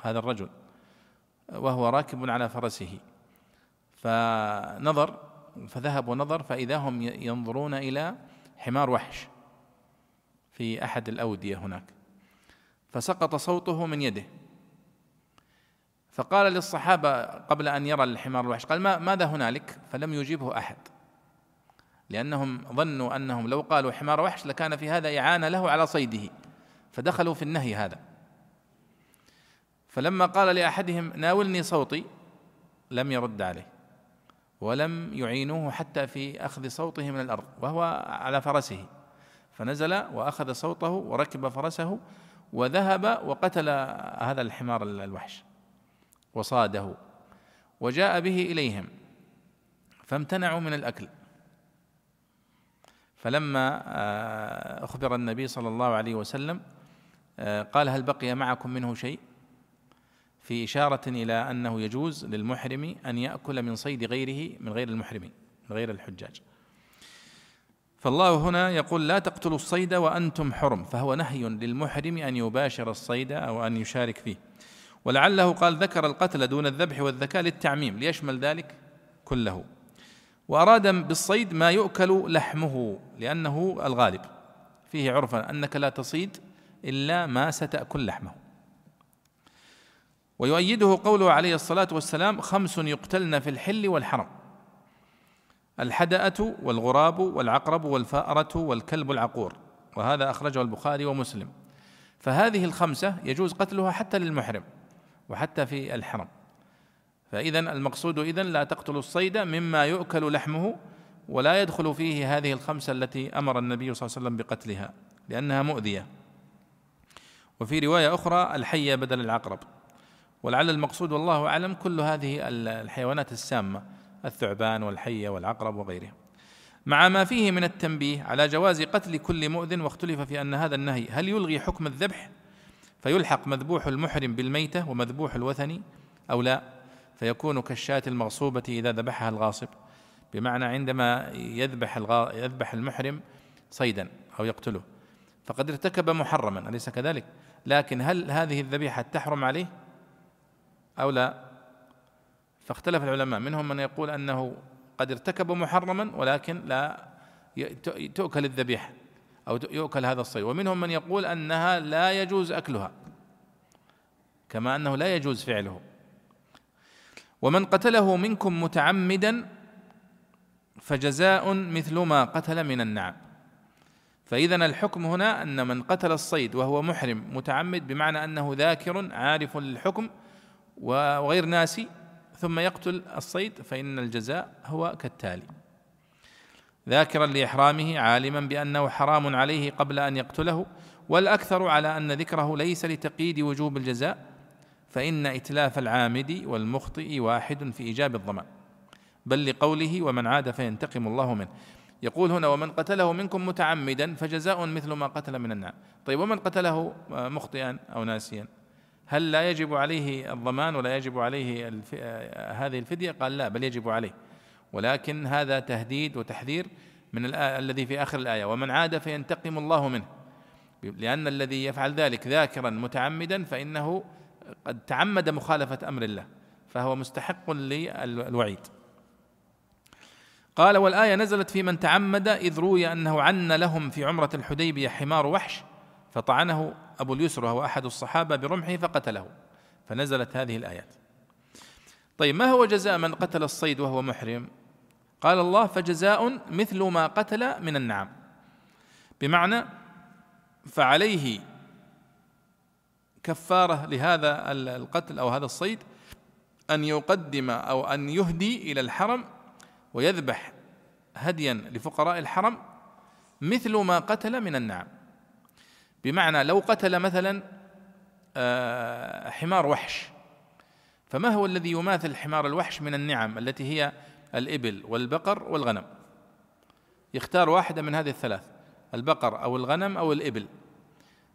هذا الرجل وهو راكب على فرسه. فنظر فذهب ونظر فإذا هم ينظرون إلى حمار وحش في أحد الأودية هناك. فسقط صوته من يده. فقال للصحابة قبل أن يرى الحمار الوحش قال ما ماذا هنالك؟ فلم يجيبه أحد. لأنهم ظنوا أنهم لو قالوا حمار وحش لكان في هذا إعانة له على صيده فدخلوا في النهي هذا. فلما قال لأحدهم ناولني صوتي لم يرد عليه ولم يعينوه حتى في أخذ صوته من الأرض وهو على فرسه. فنزل وأخذ صوته وركب فرسه وذهب وقتل هذا الحمار الوحش. وصاده. وجاء به إليهم. فامتنعوا من الأكل. فلما آه، أخبر النبي صلى الله عليه وسلم آه، قال هل بقي معكم منه شيء؟ في إشارة إلى أنه يجوز للمحرم أن يأكل من صيد غيره من غير المحرمين من غير الحجاج. فالله هنا يقول لا تقتلوا الصيد وأنتم حرم فهو نهي للمحرم أن يباشر الصيد أو أن يشارك فيه. ولعله قال ذكر القتل دون الذبح والذكاء للتعميم ليشمل ذلك كله. وأراد بالصيد ما يؤكل لحمه لأنه الغالب. فيه عرفا أنك لا تصيد إلا ما ستأكل لحمه. ويؤيده قوله عليه الصلاة والسلام خمس يقتلن في الحل والحرم. الحدأة والغراب والعقرب والفأرة والكلب العقور وهذا أخرجه البخاري ومسلم. فهذه الخمسة يجوز قتلها حتى للمحرم وحتى في الحرم. فإذا المقصود إذن لا تقتل الصيد مما يؤكل لحمه ولا يدخل فيه هذه الخمسة التي أمر النبي صلى الله عليه وسلم بقتلها لأنها مؤذية. وفي رواية أخرى الحية بدل العقرب. ولعل المقصود والله أعلم كل هذه الحيوانات السامة. الثعبان والحية والعقرب وغيرها مع ما فيه من التنبيه على جواز قتل كل مؤذن واختلف في أن هذا النهي هل يلغي حكم الذبح؟ فيلحق مذبوح المحرم بالميتة ومذبوح الوثني أو لا؟ فيكون كالشاة المغصوبة إذا ذبحها الغاصب. بمعنى عندما يذبح يذبح المحرم صيدا أو يقتله. فقد ارتكب محرما أليس كذلك؟ لكن هل هذه الذبيحة تحرم عليه أو لا؟ فاختلف العلماء منهم من يقول أنه قد ارتكب محرما ولكن لا تؤكل الذبيحة أو يؤكل هذا الصيد. ومنهم من يقول أنها لا يجوز أكلها كما أنه لا يجوز فعله. ومن قتله منكم متعمدا فجزاء مثل ما قتل من النعم. فإذا الحكم هنا أن من قتل الصيد وهو محرم متعمد بمعنى أنه ذاكر عارف للحكم وغير ناسي ثم يقتل الصيد فإن الجزاء هو كالتالي. ذاكرا لإحرامه عالما بأنه حرام عليه قبل أن يقتله والأكثر على أن ذكره ليس لتقييد وجوب الجزاء فإن إتلاف العامد والمخطئ واحد في إيجاب الضمان. بل لقوله ومن عاد فينتقم الله منه. يقول هنا ومن قتله منكم متعمدا فجزاء مثل ما قتل من النعم. طيب ومن قتله مخطئا أو ناسيا؟ هل لا يجب عليه الضمان ولا يجب عليه الف... هذه الفدية؟ قال لا بل يجب عليه. ولكن هذا تهديد وتحذير من الآية الذي في آخر الآية. ومن عاد فينتقم الله منه. لأن الذي يفعل ذلك ذاكرا متعمدا فإنه قد تعمد مخالفة أمر الله. فهو مستحق للوعيد. قال والآية نزلت في من تعمد إذ روي أنه عن لهم في عمرة الحديبية حمار وحش فطعنه أبو اليسر وهو أحد الصحابة برمحه فقتله. فنزلت هذه الآيات. طيب ما هو جزاء من قتل الصيد وهو محرم؟ قال الله فجزاء مثل ما قتل من النعم. بمعنى فعليه كفارة لهذا القتل أو هذا الصيد أن يقدم أو أن يهدي إلى الحرم ويذبح هديا لفقراء الحرم مثل ما قتل من النعم. بمعنى لو قتل مثلا آه، حمار وحش. فما هو الذي يماثل حمار الوحش من النعم التي هي الإبل والبقر والغنم؟ يختار واحدة من هذه الثلاث البقر أو الغنم أو الإبل.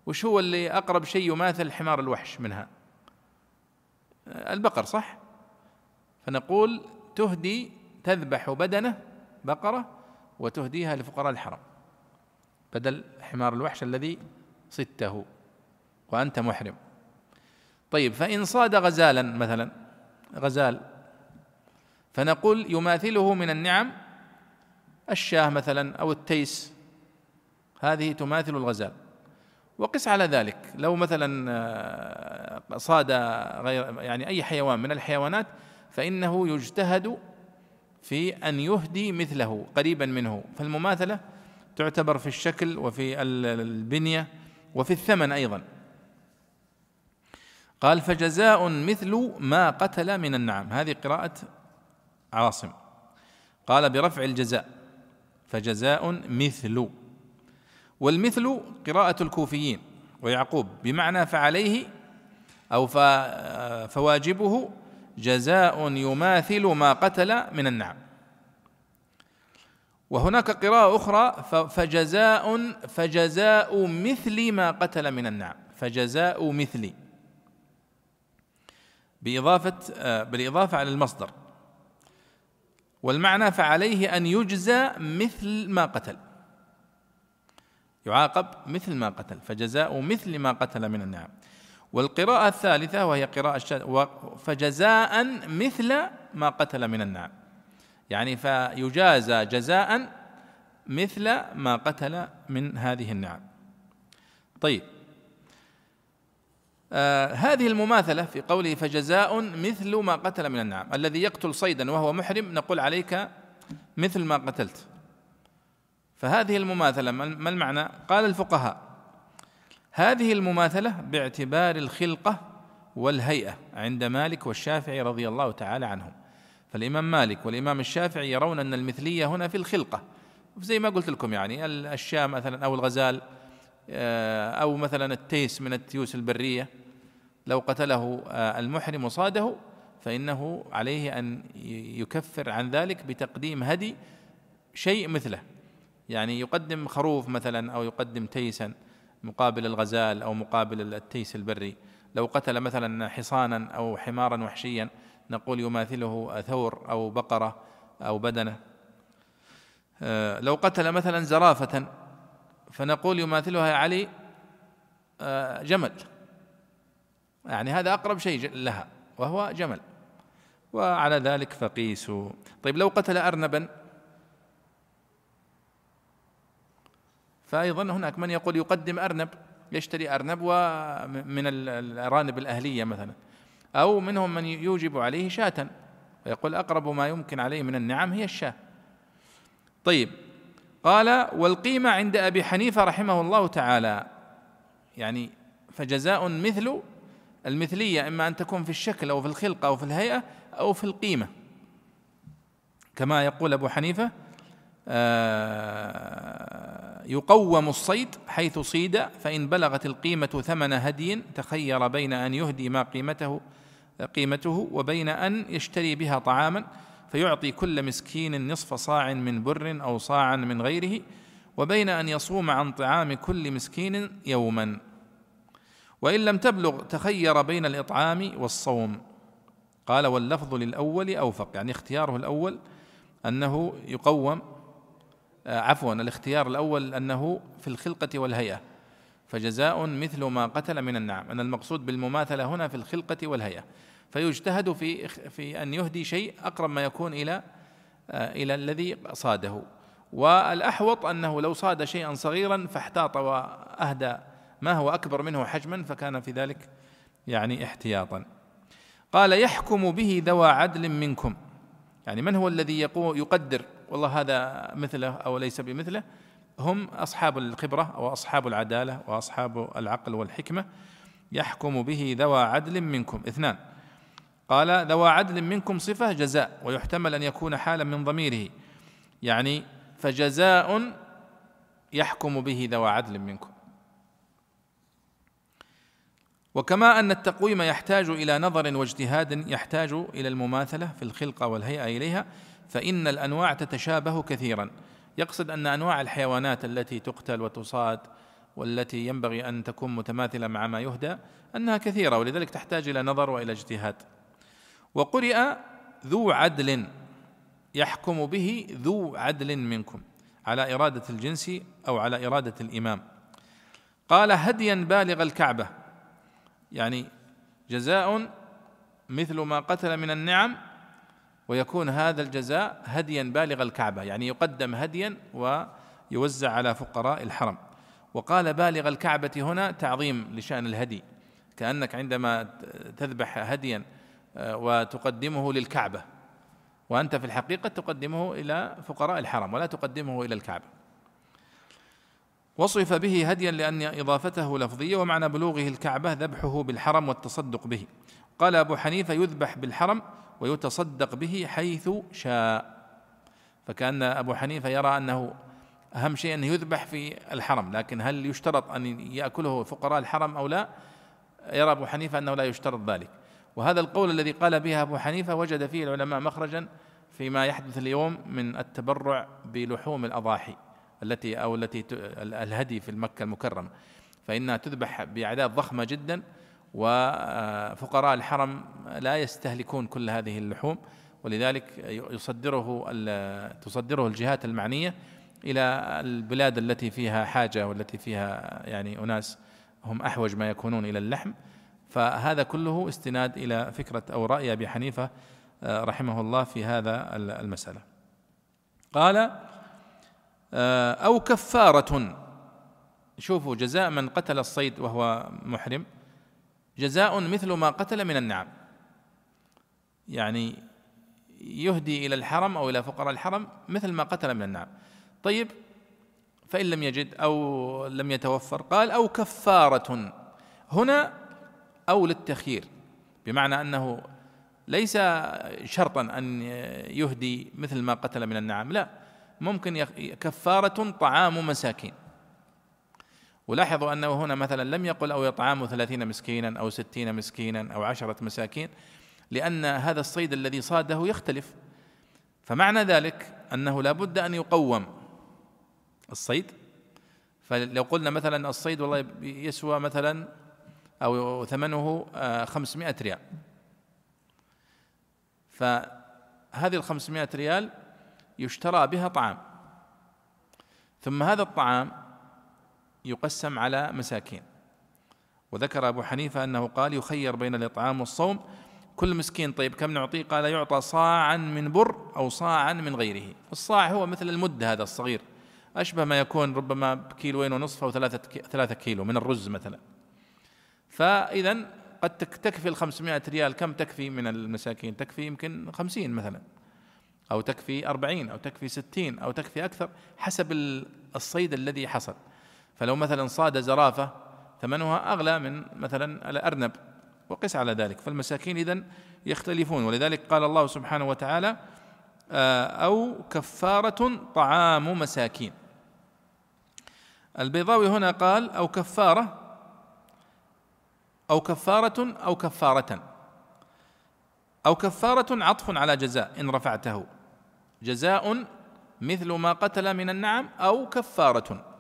وش هو اللي أقرب شيء يماثل حمار الوحش منها؟ البقر صح؟ فنقول تهدي تذبح بدنه بقرة وتهديها لفقراء الحرم. بدل حمار الوحش الذي صدته وأنت محرم. طيب فإن صاد غزالا مثلا غزال فنقول يماثله من النعم الشاه مثلا أو التيس هذه تماثل الغزال. وقس على ذلك. لو مثلا آه، صاد غير يعني أي حيوان من الحيوانات فإنه يجتهد في أن يهدي مثله قريبا منه. فالمماثلة تعتبر في الشكل وفي البنية وفي الثمن أيضا. قال فجزاء مثل ما قتل من النعم. هذه قراءة عاصم. قال برفع الجزاء. فجزاء مثل. والمثل قراءة الكوفيين ويعقوب. بمعنى فعليه أو فواجبه جزاء يماثل ما قتل من النعم. وهناك قراءة أخرى فجزاء فجزاء مثل ما قتل من النعم فجزاء مثل. بإضافة بالإضافة على المصدر. والمعنى فعليه أن يجزى مثل ما قتل. يعاقب مثل ما قتل فجزاء مثل ما قتل من النعم. والقراءة الثالثة وهي قراءة فجزاء مثل ما قتل من النعم. يعني فيجازى جزاء مثل ما قتل من هذه النعم. طيب. آه هذه المماثلة في قوله فجزاء مثل ما قتل من النعم الذي يقتل صيدا وهو محرم نقول عليك مثل ما قتلت. فهذه المماثلة ما المعنى؟ قال الفقهاء هذه المماثلة باعتبار الخلقة والهيئة عند مالك والشافعي رضي الله تعالى عنهم. فالإمام مالك والإمام الشافعي يرون أن المثلية هنا في الخلقة. زي ما قلت لكم يعني الشاة مثلا أو الغزال آه، أو مثلا التيس من التيوس البرية. لو قتله آه، المحرم وصاده فإنه عليه أن يكفر عن ذلك بتقديم هدي شيء مثله. يعني يقدم خروف مثلا أو يقدم تيسا مقابل الغزال أو مقابل التيس البري. لو قتل مثلا حصانا أو حمارا وحشيا نقول يماثله ثور أو بقرة أو بدنة. آه، لو قتل مثلا زرافة فنقول يماثلها علي آه، جمل. يعني هذا أقرب شيء لها وهو جمل. وعلى ذلك فقيسوا. طيب لو قتل أرنبا فأيضا هناك من يقول يقدم أرنب يشتري أرنبوة من الأرانب الأهلية مثلا. أو منهم من يوجب عليه شاة ويقول أقرب ما يمكن عليه من النعم هي الشاة. طيب قال والقيمة عند أبي حنيفة رحمه الله تعالى. يعني فجزاء مثل المثلية إما أن تكون في الشكل أو في الخلقة أو في الهيئة أو في القيمة. كما يقول أبو حنيفة آه، يقوم الصيد حيث صيد فإن بلغت القيمة ثمن هدي تخير بين أن يهدي ما قيمته قيمته وبين أن يشتري بها طعاما فيعطي كل مسكين نصف صاع من بر أو صاعا من غيره وبين أن يصوم عن طعام كل مسكين يوما. وإن لم تبلغ تخير بين الإطعام والصوم. قال واللفظ للأول أوفق يعني اختياره الأول أنه يقوم آه، عفوا الاختيار الأول أنه في الخلقة والهيئة. فجزاء مثل ما قتل من النعم. أن المقصود بالمماثلة هنا في الخلقة والهيئة. فيجتهد في في أن يهدي شيء أقرب ما يكون إلى آه، إلى الذي صاده. والأحوط أنه لو صاد شيئا صغيرا فاحتاط وأهدى ما هو أكبر منه حجما فكان في ذلك يعني احتياطا. قال يحكم به ذوى عدل منكم. يعني من هو الذي يقدر؟ والله هذا مثله أو ليس بمثله. هم أصحاب الخبرة أو أصحاب العدالة وأصحاب العقل والحكمة يحكم به ذوى عدل منكم. اثنان. قال ذوى عدل منكم صفة جزاء ويحتمل أن يكون حالا من ضميره. يعني فجزاء يحكم به ذوى عدل منكم. وكما أن التقويم يحتاج إلى نظر واجتهاد يحتاج إلى المماثلة في الخلقة والهيئة إليها فإن الأنواع تتشابه كثيرا. يقصد أن أنواع الحيوانات التي تقتل وتصاد والتي ينبغي أن تكون متماثلة مع ما يهدى أنها كثيرة ولذلك تحتاج إلى نظر وإلى اجتهاد. وقرئ ذو عدل يحكم به ذو عدل منكم على إرادة الجنس أو على إرادة الإمام. قال هديا بالغ الكعبة. يعني جزاء مثل ما قتل من النعم ويكون هذا الجزاء هديا بالغ الكعبة يعني يقدم هديا ويوزع على فقراء الحرم. وقال بالغ الكعبة هنا تعظيم لشأن الهدي كأنك عندما تذبح هديا آه، وتقدمه للكعبة. وأنت في الحقيقة تقدمه إلى فقراء الحرم ولا تقدمه إلى الكعبة. وصف به هديا لأن إضافته لفظية ومعنى بلوغه الكعبة ذبحه بالحرم والتصدق به. قال أبو حنيفة يذبح بالحرم ويتصدق به حيث شاء. فكأن أبو حنيفة يرى أنه أهم شيء أنه يذبح في الحرم لكن هل يشترط أن يأكله فقراء الحرم أو لا؟ يرى أبو حنيفة أنه لا يشترط ذلك. وهذا القول الذي قال به أبو حنيفة وجد فيه العلماء مخرجا فيما يحدث اليوم من التبرع بلحوم الأضاحي التي أو التي الهدي في المكة المكرمة. فإنها تذبح بأعداد ضخمة جدا وفقراء الحرم لا يستهلكون كل هذه اللحوم ولذلك يصدره تصدره الجهات المعنية إلى البلاد التي فيها حاجة والتي فيها يعني أناس هم أحوج ما يكونون إلى اللحم. فهذا كله استناد إلى فكرة أو رأي أبي حنيفة آه، رحمه الله في هذا المسألة. قال آه، أو كفارة. شوفوا جزاء من قتل الصيد وهو محرم جزاء مثل ما قتل من النعم. يعني يهدي إلى الحرم أو إلى فقراء الحرم مثل ما قتل من النعم. طيب فإن لم يجد أو لم يتوفر قال أو كفارة. هنا أو للتخيير بمعنى أنه ليس شرطا أن يهدي مثل ما قتل من النعم لا. ممكن كفارة طعام مساكين. ولاحظوا أنه هنا مثلا لم يقل أو يطعام ثلاثين مسكينا أو ستين مسكينا أو عشرة مساكين لأن هذا الصيد الذي صاده يختلف. فمعنى ذلك أنه لا بد أن يقوم الصيد. فلو قلنا مثلا الصيد والله يسوى مثلا أو ثمنه آه، خمسمائة ريال. فهذه الخمسمائة ريال يشترى بها طعام. ثم هذا الطعام يقسم على مساكين. وذكر أبو حنيفة أنه قال يخير بين الإطعام والصوم. كل مسكين طيب كم نعطيه؟ قال يعطى صاعا من بر أو صاعا من غيره. الصاع هو مثل المد هذا الصغير. أشبه ما يكون ربما بكيلوين ونصف أو ثلاثة ثلاثة كيلو من الرز مثلا. فإذا قد تكفي ال 500 ريال. كم تكفي من المساكين؟ تكفي يمكن 50 مثلا. أو تكفي 40 أو تكفي 60 أو تكفي أكثر حسب الصيد الذي حصل. فلو مثلا صاد زرافة ثمنها أغلى من مثلا الأرنب وقس على ذلك. فالمساكين إذن يختلفون ولذلك قال الله سبحانه وتعالى آه، أو كفارة طعام مساكين. البيضاوي هنا قال أو كفارة أو كفارة أو كفارة. أو كفارة عطف على جزاء إن رفعته. جزاء مثل ما قتل من النعم أو كفارة.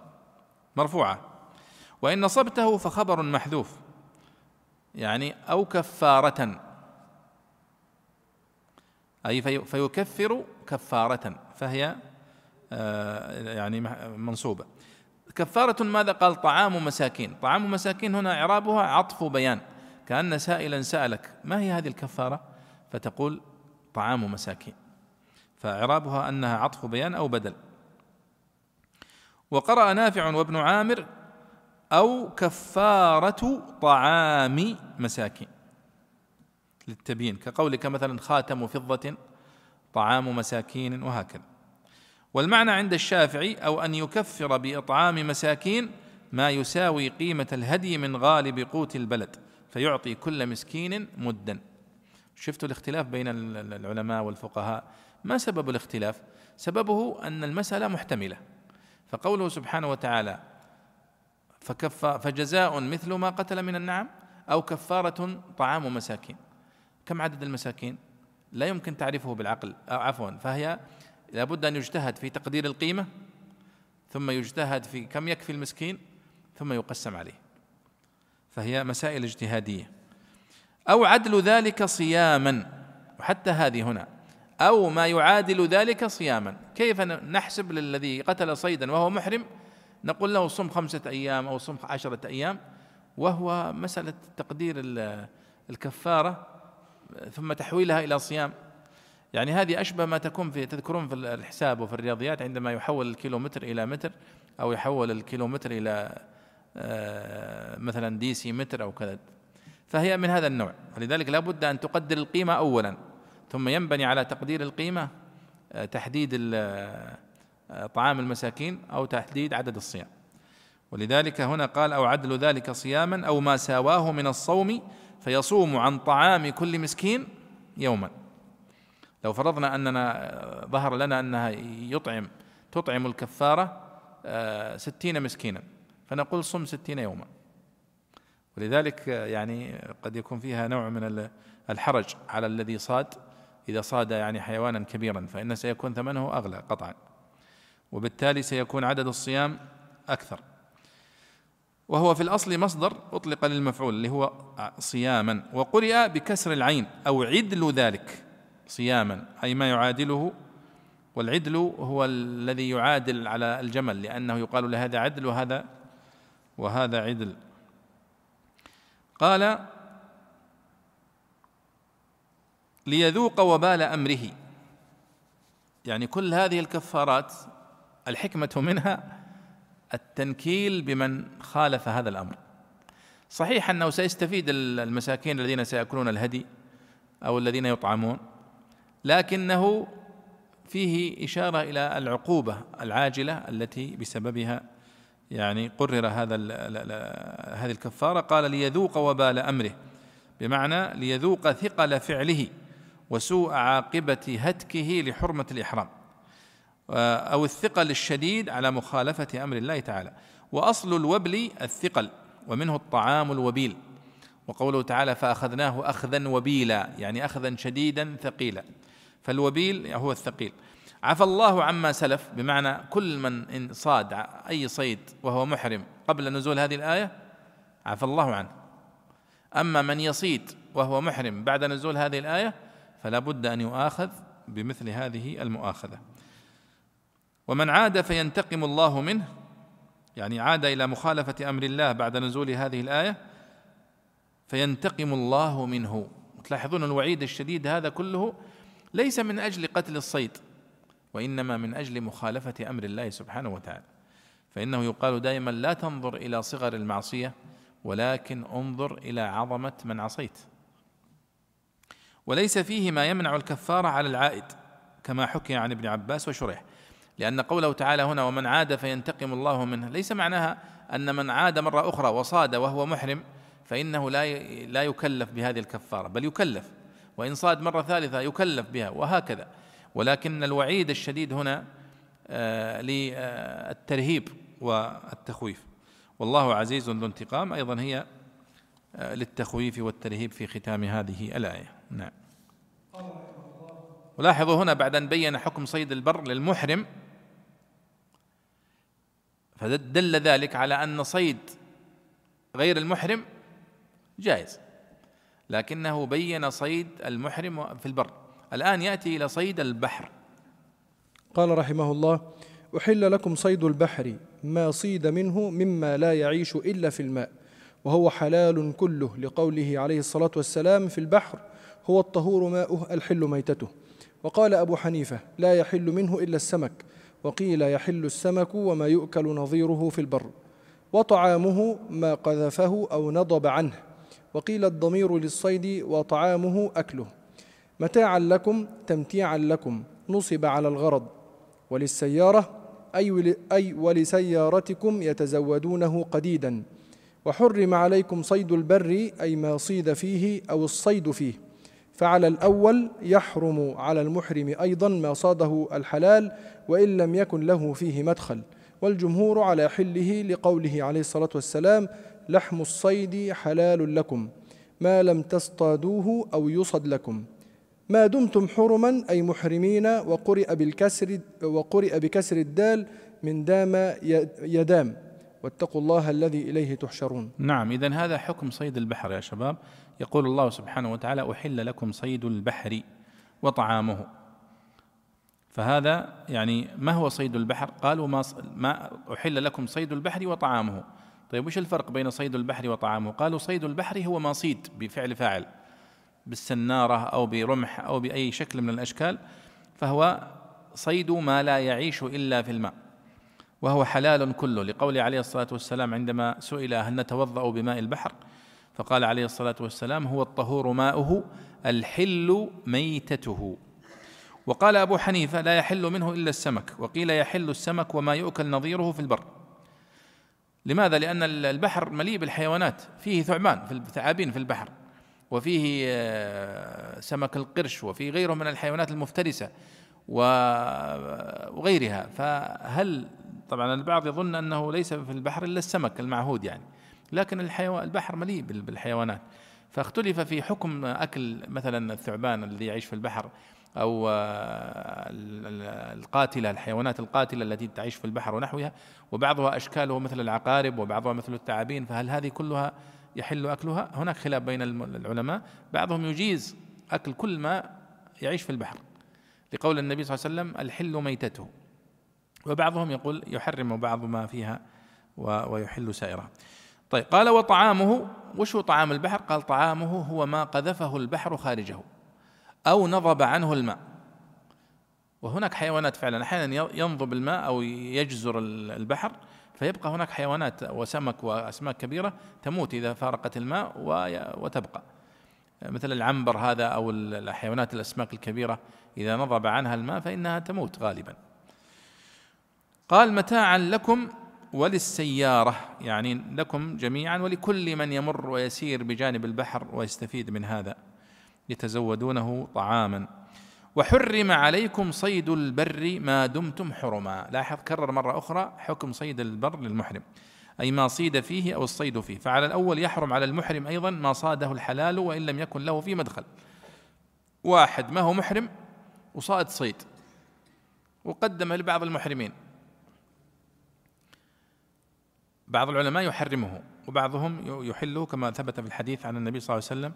مرفوعة. وإن نصبته فخبر محذوف. يعني أو كفارة. أي فيكفر كفارة. فهي آه، يعني منصوبة كفارة ماذا؟ قال طعام مساكين. طعام مساكين هنا إعرابها عطف بيان. كأن سائلا سألك ما هي هذه الكفارة؟ فتقول طعام مساكين. فإعرابها أنها عطف بيان أو بدل. وقرأ نافع وابن عامر أو كفارة طعام مساكين للتبيين كقولك مثلا خاتم فضة طعام مساكين وهكذا. والمعنى عند الشافعي أو أن يكفر بإطعام مساكين ما يساوي قيمة الهدي من غالب قوت البلد فيعطي كل مسكين مدا. شفتوا الاختلاف بين العلماء والفقهاء؟ ما سبب الاختلاف؟ سببه أن المسألة محتملة. فقوله سبحانه وتعالى فكف فجزاء مثل ما قتل من النعم أو كفارة طعام مساكين. كم عدد المساكين؟ لا يمكن تعرفه بالعقل. أو عفوا فهي لابد أن يجتهد في تقدير القيمة ثم يجتهد في كم يكفي المسكين ثم يقسم عليه. فهي مسائل اجتهادية. أو عدل ذلك صياما وحتى هذه هنا. أو ما يعادل ذلك صياما. كيف نحسب للذي قتل صيدا وهو محرم؟ نقول له صم خمسة أيام أو صم عشرة أيام وهو مسألة تقدير الكفارة ثم تحويلها إلى صيام. يعني هذه أشبه ما تكون في تذكرون في الحساب وفي الرياضيات عندما يحول الكيلومتر إلى متر أو يحول الكيلومتر إلى آه، مثلا دي سي متر أو كذا. فهي من هذا النوع. ولذلك لا بد أن تقدر القيمة أولا. ثم ينبني على تقدير القيمة آه، تحديد آه، طعام المساكين أو تحديد عدد الصيام. ولذلك هنا قال أو عدل ذلك صياما أو ما ساواه من الصوم فيصوم عن طعام كل مسكين يوما. لو فرضنا أننا ظهر لنا أنها يطعم تطعم الكفارة آه، ستين مسكينا فنقول صم ستين يوما. ولذلك يعني قد يكون فيها نوع من الحرج على الذي صاد. إذا صاد يعني حيوانا كبيرا فإن سيكون ثمنه أغلى قطعا. وبالتالي سيكون عدد الصيام أكثر. وهو في الأصل مصدر أطلق للمفعول اللي هو صياما. وقرئ بكسر العين أو عدل ذلك صياما أي ما يعادله. والعدل هو الذي يعادل على الجمل لأنه يقال لهذا عدل وهذا وهذا عدل. قال ليذوق وبال أمره. يعني كل هذه الكفارات الحكمة منها التنكيل بمن خالف هذا الأمر. صحيح أنه سيستفيد المساكين الذين سيأكلون الهدي أو الذين يطعمون لكنه فيه إشارة إلى العقوبة العاجلة التي بسببها يعني قرر هذا هذه الكفارة. قال ليذوق وبال أمره. بمعنى ليذوق ثقل فعله. وسوء عاقبة هتكه لحرمة الإحرام أو الثقل الشديد على مخالفة أمر الله تعالى. وأصل الوبل الثقل ومنه الطعام الوبيل. وقوله تعالى فأخذناه اخذا وبيلا يعني اخذا شديدا ثقيلا. فالوبيل هو الثقيل. عفى الله عما سلف بمعنى كل من إن صاد أي صيد وهو محرم قبل نزول هذه الآية عفى الله عنه. أما من يصيد وهو محرم بعد نزول هذه الآية فلا بد أن يؤاخذ بمثل هذه المؤاخذة. ومن عاد فينتقم الله منه يعني عاد إلى مخالفة أمر الله بعد نزول هذه الآية فينتقم الله منه. تلاحظون الوعيد الشديد هذا كله ليس من أجل قتل الصيد وإنما من أجل مخالفة أمر الله سبحانه وتعالى. فإنه يقال دائما لا تنظر إلى صغر المعصية ولكن انظر إلى عظمة من عصيت. وليس فيه ما يمنع الكفارة على العائد كما حكي عن ابن عباس وشريح. لأن قوله تعالى هنا ومن عاد فينتقم الله منه ليس معناها أن من عاد مرة أخرى وصاد وهو محرم فإنه لا لا يكلف بهذه الكفارة بل يكلف. وإن صاد مرة ثالثة يكلف بها وهكذا. ولكن الوعيد الشديد هنا آه، للترهيب والتخويف. والله عزيز ذو انتقام أيضا هي آه، للتخويف والترهيب في ختام هذه الآية. نعم. ولاحظوا هنا بعد أن بين حكم صيد البر للمحرم فدل ذلك على أن صيد غير المحرم جائز لكنه بين صيد المحرم في البر. الآن يأتي إلى صيد البحر. قال رحمه الله أحل لكم صيد البحر ما صيد منه مما لا يعيش إلا في الماء وهو حلال كله لقوله عليه الصلاة والسلام في البحر هو الطهور ماؤه الحل ميتته. وقال أبو حنيفة لا يحل منه إلا السمك. وقيل يحل السمك وما يؤكل نظيره في البر. وطعامه ما قذفه أو نضب عنه. وقيل الضمير للصيد وطعامه أكله. متاعا لكم تمتيعا لكم. نصب على الغرض. وللسيارة أي, أي ولسيارتكم يتزودونه قديدا. وحرم عليكم صيد البر أي ما صيد فيه أو الصيد فيه. فعلى الأول يحرم على المحرم أيضا ما صاده الحلال وإن لم يكن له فيه مدخل. والجمهور على حله لقوله عليه الصلاة والسلام لحم الصيد حلال لكم ما لم تصطادوه أو يصد لكم. ما دمتم حرما أي محرمين وقرئ بالكسر وقرئ بكسر الدال من دام يدام. واتقوا الله الذي إليه تحشرون. نعم إذا هذا حكم صيد البحر يا شباب. يقول الله سبحانه وتعالى أحل لكم صيد البحر وطعامه. فهذا يعني ما هو صيد البحر؟ قالوا ما, ما أحل لكم صيد البحر وطعامه. طيب وش الفرق بين صيد البحر وطعامه؟ قالوا صيد البحر هو ما صيد بفعل فاعل بالسنارة أو برمح أو بأي شكل من الأشكال فهو صيد ما لا يعيش إلا في الماء وهو حلال كله. لقول عليه الصلاة والسلام عندما سئل هل نتوضأ بماء البحر؟ فقال عليه الصلاة والسلام هو الطهور ماؤه الحل ميتته. وقال أبو حنيفة لا يحل منه إلا السمك وقيل يحل السمك وما يؤكل نظيره في البر. لماذا؟ لأن البحر مليء بالحيوانات فيه ثعبان في الثعابين في البحر وفيه آه، سمك القرش وفيه غيره من الحيوانات المفترسة وغيرها. فهل طبعا البعض يظن أنه ليس في البحر إلا السمك المعهود يعني. لكن الحيوان البحر مليء بالحيوانات. فاختلف في حكم أكل مثلا الثعبان الذي يعيش في البحر أو آه، القاتلة الحيوانات القاتلة التي تعيش في البحر ونحوها وبعضها أشكاله مثل العقارب وبعضها مثل الثعابين فهل هذه كلها يحل أكلها؟ هناك خلاف بين العلماء. بعضهم يجيز أكل كل ما يعيش في البحر لقول النبي صلى الله عليه وسلم الحل ميتته. وبعضهم يقول يحرم بعض ما فيها ويحل سائرها طيب قال وطعامه وش هو طعام البحر؟ قال طعامه هو ما قذفه البحر خارجه أو نضب عنه الماء. وهناك حيوانات فعلا أحيانا ينضب الماء أو يجزر البحر فيبقى هناك حيوانات وسمك وأسماك كبيرة تموت إذا فارقت الماء وتبقى. مثل العنبر هذا أو الحيوانات الأسماك الكبيرة إذا نضب عنها الماء فإنها تموت غالبا. قال متاعا لكم وللسيارة يعني لكم جميعا ولكل من يمر ويسير بجانب البحر ويستفيد من هذا يتزودونه طعاما. وحرم عليكم صيد البر ما دمتم حرما. لاحظ كرر مرة أخرى حكم صيد البر للمحرم أي ما صيد فيه أو الصيد فيه. فعلى الأول يحرم على المحرم أيضا ما صاده الحلال وإن لم يكن له فيه مدخل. واحد ما هو محرم؟ وصاد صيد. وقدم لبعض المحرمين. بعض العلماء يحرمه وبعضهم يحله كما ثبت في الحديث عن النبي صلى الله عليه وسلم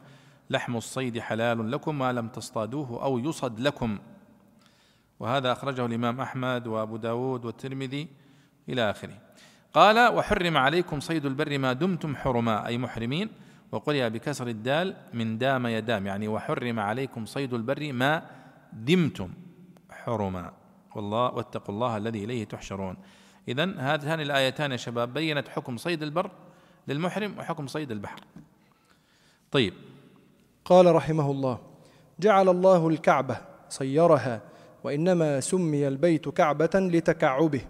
لحم الصيد حلال لكم ما لم تصطادوه أو يصد لكم. وهذا أخرجه الإمام أحمد وأبو داود والترمذي إلى آخره. قال وحرم عليكم صيد البر ما دمتم حرما أي محرمين وقرئ بكسر الدال من دام يدام يعني وحرم عليكم صيد البر ما دمتم حرما. والله واتقوا الله الذي إليه تحشرون. إذا هاتان الآيتان يا شباب بينت حكم صيد البر للمحرم وحكم صيد البحر. طيب. قال رحمه الله جعل الله الكعبة صيرها وإنما سمي البيت كعبة لتكعبه.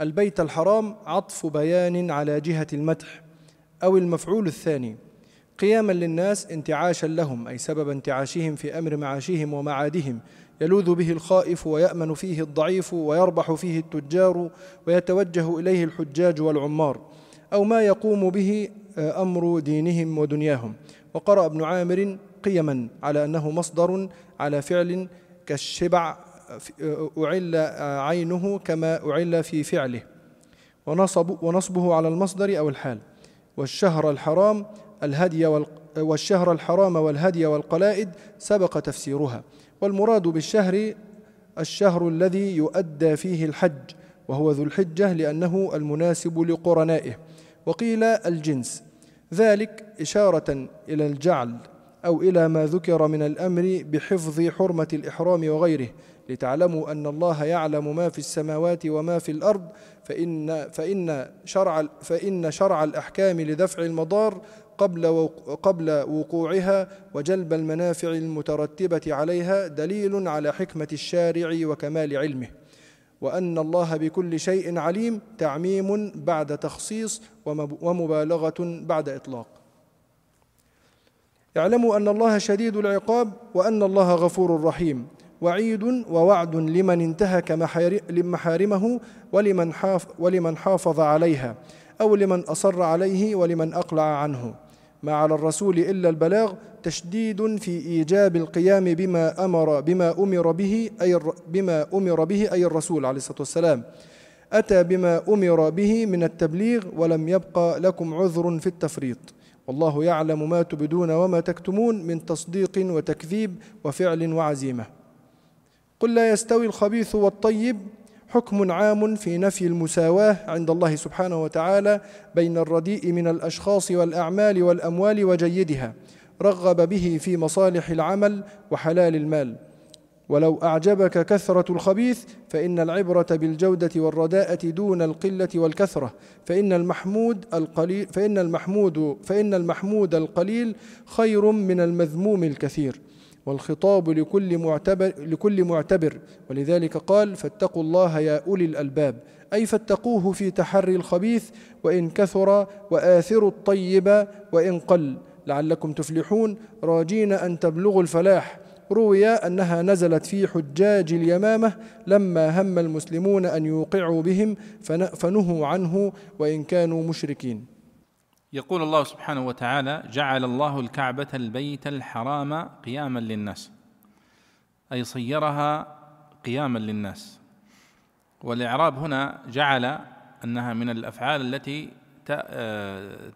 البيت الحرام عطف بيان على جهة المدح أو المفعول الثاني قياما للناس انتعاشا لهم أي سبب انتعاشهم في أمر معاشهم ومعادهم يلوذ به الخائف ويأمن فيه الضعيف ويربح فيه التجار ويتوجه إليه الحجاج والعمار. أو ما يقوم به آه، أمر دينهم ودنياهم. وقرأ ابن عامر قيما على أنه مصدر على فعل كالشبع آه، أعل عينه كما أعل في فعله. ونصب ونصبه على المصدر أو الحال. والشهر الحرام الهدي والشهر الحرام والهدي والقلائد سبق تفسيرها. والمراد بالشهر الشهر الذي يؤدى فيه الحج وهو ذو الحجة لأنه المناسب لقرنائه. وقيل الجنس ذلك إشارة إلى الجعل أو إلى ما ذكر من الأمر بحفظ حرمة الإحرام وغيره. لتعلموا أن الله يعلم ما في السماوات وما في الأرض فإن فإن شرع فإن شرع الأحكام لدفع المضار قبل قبل وقوعها وجلب المنافع المترتبة عليها دليل على حكمة الشارع وكمال علمه. وأن الله بكل شيء عليم تعميم بعد تخصيص ومبالغة بعد إطلاق. اعلموا أن الله شديد العقاب وأن الله غفور رحيم. وعيد ووعد لمن انتهك محارمه ولمن, ولمن حافظ عليها أو لمن أصر عليه ولمن أقلع عنه. ما على الرسول إلا البلاغ تشديد في إيجاب القيام بما أمر بما أمر به أي بما أمر به أي الرسول عليه الصلاة والسلام. أتى بما أمر به من التبليغ ولم يبقى لكم عذر في التفريط. والله يعلم ما تبدون وما تكتمون من تصديق وتكذيب وفعل وعزيمة. قل لا يستوي الخبيث والطيب حكم عام في نفي المساواة عند الله سبحانه وتعالى بين الرديء من الأشخاص والأعمال والأموال وجيدها رغب به في مصالح العمل وحلال المال. ولو أعجبك كثرة الخبيث فإن العبرة بالجودة والرداءة دون القلة والكثرة. فإن المحمود القليل فإن المحمود فإن المحمود القليل خير من المذموم الكثير. والخطاب لكل معتبر لكل معتبر. ولذلك قال فاتقوا الله يا أولي الألباب. أي فاتقوه في تحري الخبيث وإن كثر وآثروا الطيب وإن قل. لعلكم تفلحون. راجين أن تبلغوا الفلاح. روي أنها نزلت في حجاج اليمامة لما هم المسلمون أن يوقعوا بهم فنهوا عنه وإن كانوا مشركين. يقول الله سبحانه وتعالى جعل الله الكعبة البيت الحرام قياما للناس. أي صيرها قياما للناس. والإعراب هنا جعل أنها من الأفعال التي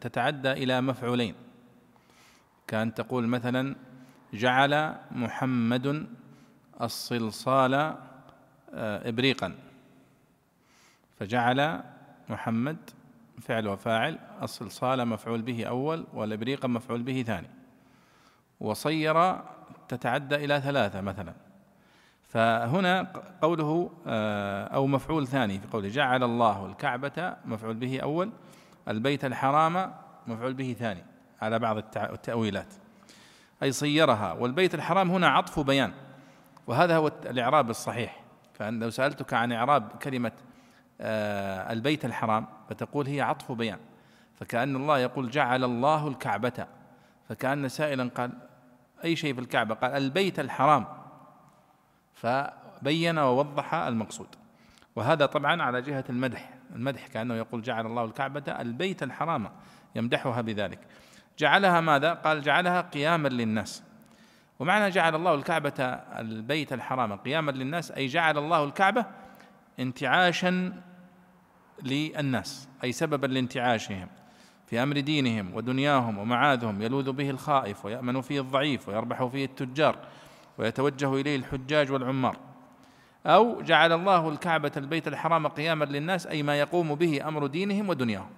تتعدى إلى مفعولين. كأن تقول مثلا جعل محمد الصلصال آه، إبريقا. فجعل محمد فعل وفاعل الصلصال مفعول به أول والإبريق مفعول به ثاني. وصير تتعدى إلى ثلاثة مثلا. فهنا قوله آه، أو مفعول ثاني في قوله جعل الله الكعبة مفعول به أول البيت الحرام مفعول به ثاني على بعض التأويلات. أي صيرها. والبيت الحرام هنا عطف بيان. وهذا هو الإعراب الصحيح. فأن لو سألتك عن إعراب كلمة البيت الحرام فتقول هي عطف بيان. فكأن الله يقول جعل الله الكعبة. فكأن سائلا قال أي شيء في الكعبة؟ قال البيت الحرام. فبين ووضح المقصود. وهذا طبعا على جهة المدح. المدح كأنه يقول جعل الله الكعبة البيت الحرام يمدحها بذلك. جعلها ماذا؟ قال جعلها قياما للناس. ومعنى جعل الله الكعبة البيت الحرام قياما للناس أي جعل الله الكعبة انتعاشا للناس أي سببا لانتعاشهم في أمر دينهم ودنياهم ومعاذهم يلوذ به الخائف ويأمن فيه الضعيف ويربح فيه التجار ويتوجه إليه الحجاج والعمار. أو جعل الله الكعبة البيت الحرام قياما للناس أي ما يقوم به أمر دينهم ودنياهم.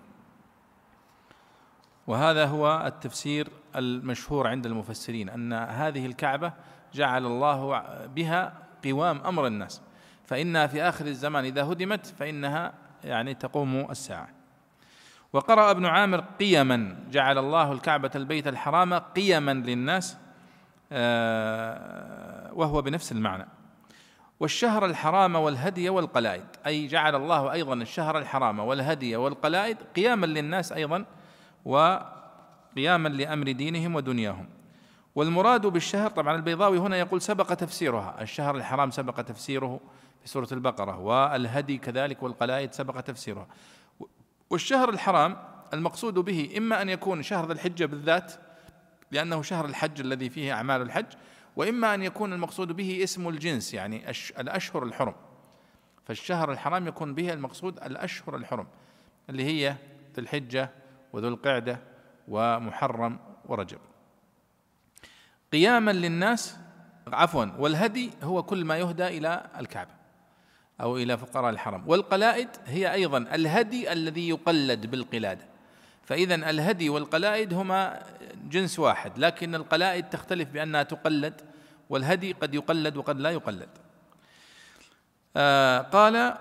وهذا هو التفسير المشهور عند المفسرين أن هذه الكعبة جعل الله بها قوام أمر الناس. فإنها في آخر الزمان إذا هدمت فإنها يعني تقوم الساعة. وقرأ ابن عامر قيما جعل الله الكعبة البيت الحرام قيما للناس آه، وهو بنفس المعنى. والشهر الحرام والهدي والقلائد أي جعل الله أيضا الشهر الحرام والهدي والقلائد قياما للناس أيضا وقياما لأمر دينهم ودنياهم. والمراد بالشهر طبعا البيضاوي هنا يقول سبق تفسيرها. الشهر الحرام سبق تفسيره. في سورة البقرة والهدي كذلك والقلائد سبق تفسيرها. والشهر الحرام المقصود به إما أن يكون شهر ذي الحجة بالذات لأنه شهر الحج الذي فيه أعمال الحج وإما أن يكون المقصود به اسم الجنس يعني الأشهر الحرم. فالشهر الحرام يكون به المقصود الأشهر الحرم اللي هي ذي الحجة وذو القعدة ومحرم ورجب. قياما للناس عفوا والهدي هو كل ما يهدى إلى الكعبة. أو إلى فقراء الحرم. والقلائد هي أيضا الهدي الذي يقلد بالقلادة. فإذا الهدي والقلائد هما جنس واحد لكن القلائد تختلف بأنها تقلد والهدي قد يقلد وقد لا يقلد. آه قال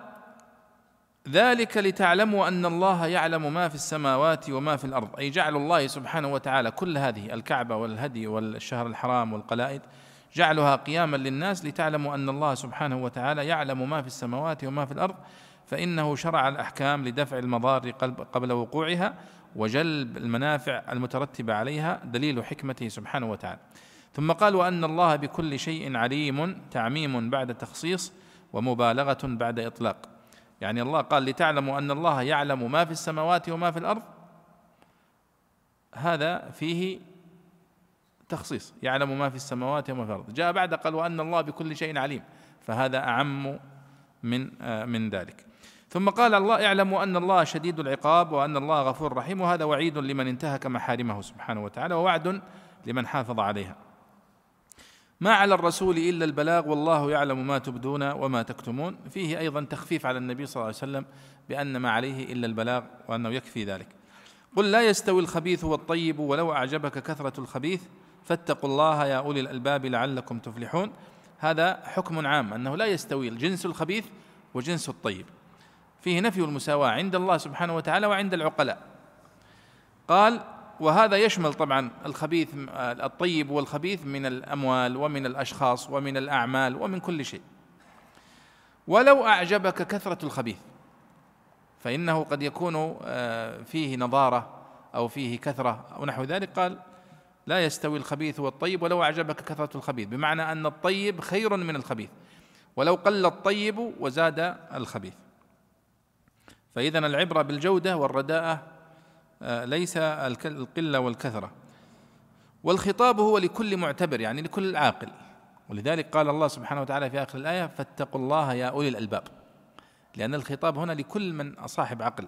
ذلك لتعلموا أن الله يعلم ما في السماوات وما في الأرض. أي جعل الله سبحانه وتعالى كل هذه الكعبة والهدي والشهر الحرام والقلائد جعلها قياما للناس لتعلموا أن الله سبحانه وتعالى يعلم ما في السماوات وما في الأرض فإنه شرع الأحكام لدفع المضار قبل وقوعها وجلب المنافع المترتبه عليها دليل حكمته سبحانه وتعالى. ثم قال وأن الله بكل شيء عليم تعميم بعد تخصيص ومبالغة بعد إطلاق. يعني الله قال لتعلموا أن الله يعلم ما في السماوات وما في الأرض. هذا فيه تخصيص يعلم ما في السماوات وما في الأرض. جاء بعد قال وأن الله بكل شيء عليم فهذا أعم من آه، من ذلك. ثم قال الله اعلموا أن الله شديد العقاب وأن الله غفور رحيم وهذا وعيد لمن انتهك محارمه سبحانه وتعالى ووعد لمن حافظ عليها. ما على الرسول إلا البلاغ والله يعلم ما تبدون وما تكتمون. فيه أيضا تخفيف على النبي صلى الله عليه وسلم بأن ما عليه إلا البلاغ وأنه يكفي ذلك. قل لا يستوي الخبيث والطيب ولو أعجبك كثرة الخبيث فاتقوا الله يا أولي الألباب لعلكم تفلحون. هذا حكم عام أنه لا يستوي الجنس الخبيث وجنس الطيب. فيه نفي المساواة عند الله سبحانه وتعالى وعند العقلاء. قال وهذا يشمل طبعا الخبيث الطيب والخبيث من الأموال ومن الأشخاص ومن الأعمال ومن كل شيء. ولو أعجبك كثرة الخبيث فإنه قد يكون آه، فيه نضارة أو فيه كثرة أو نحو ذلك. قال لا يستوي الخبيث والطيب ولو أعجبك كثرة الخبيث بمعنى أن الطيب خير من الخبيث ولو قل الطيب وزاد الخبيث. فاذا العبرة بالجودة والرداءة آه، ليس القلة والكثرة. والخطاب هو لكل معتبر يعني لكل عاقل. ولذلك قال الله سبحانه وتعالى في آخر الآية فاتقوا الله يا أولي الألباب. لأن الخطاب هنا لكل من صاحب عقل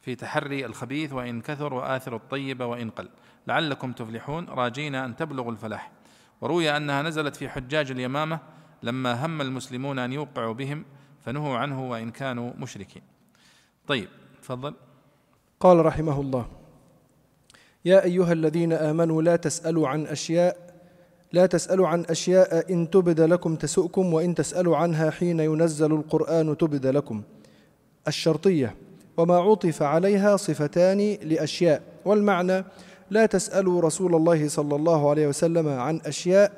في تحري الخبيث وإن كثر وآثر الطيب وإن قل. لعلكم تفلحون. راجين أن تبلغوا الفلاح. وروي أنها نزلت في حجاج اليمامة لما هم المسلمون أن يوقعوا بهم فنهوا عنه وإن كانوا مشركين. طيب تفضل. قال رحمه الله يا أيها الذين آمنوا لا تسألوا عن أشياء لا تسألوا عن أشياء إن تبد لكم تسؤكم وإن تسألوا عنها حين ينزل القرآن تبد لكم. الشرطية وما عطف عليها صفتان لأشياء. والمعنى لا تسألوا رسول الله صلى الله عليه وسلم عن أشياء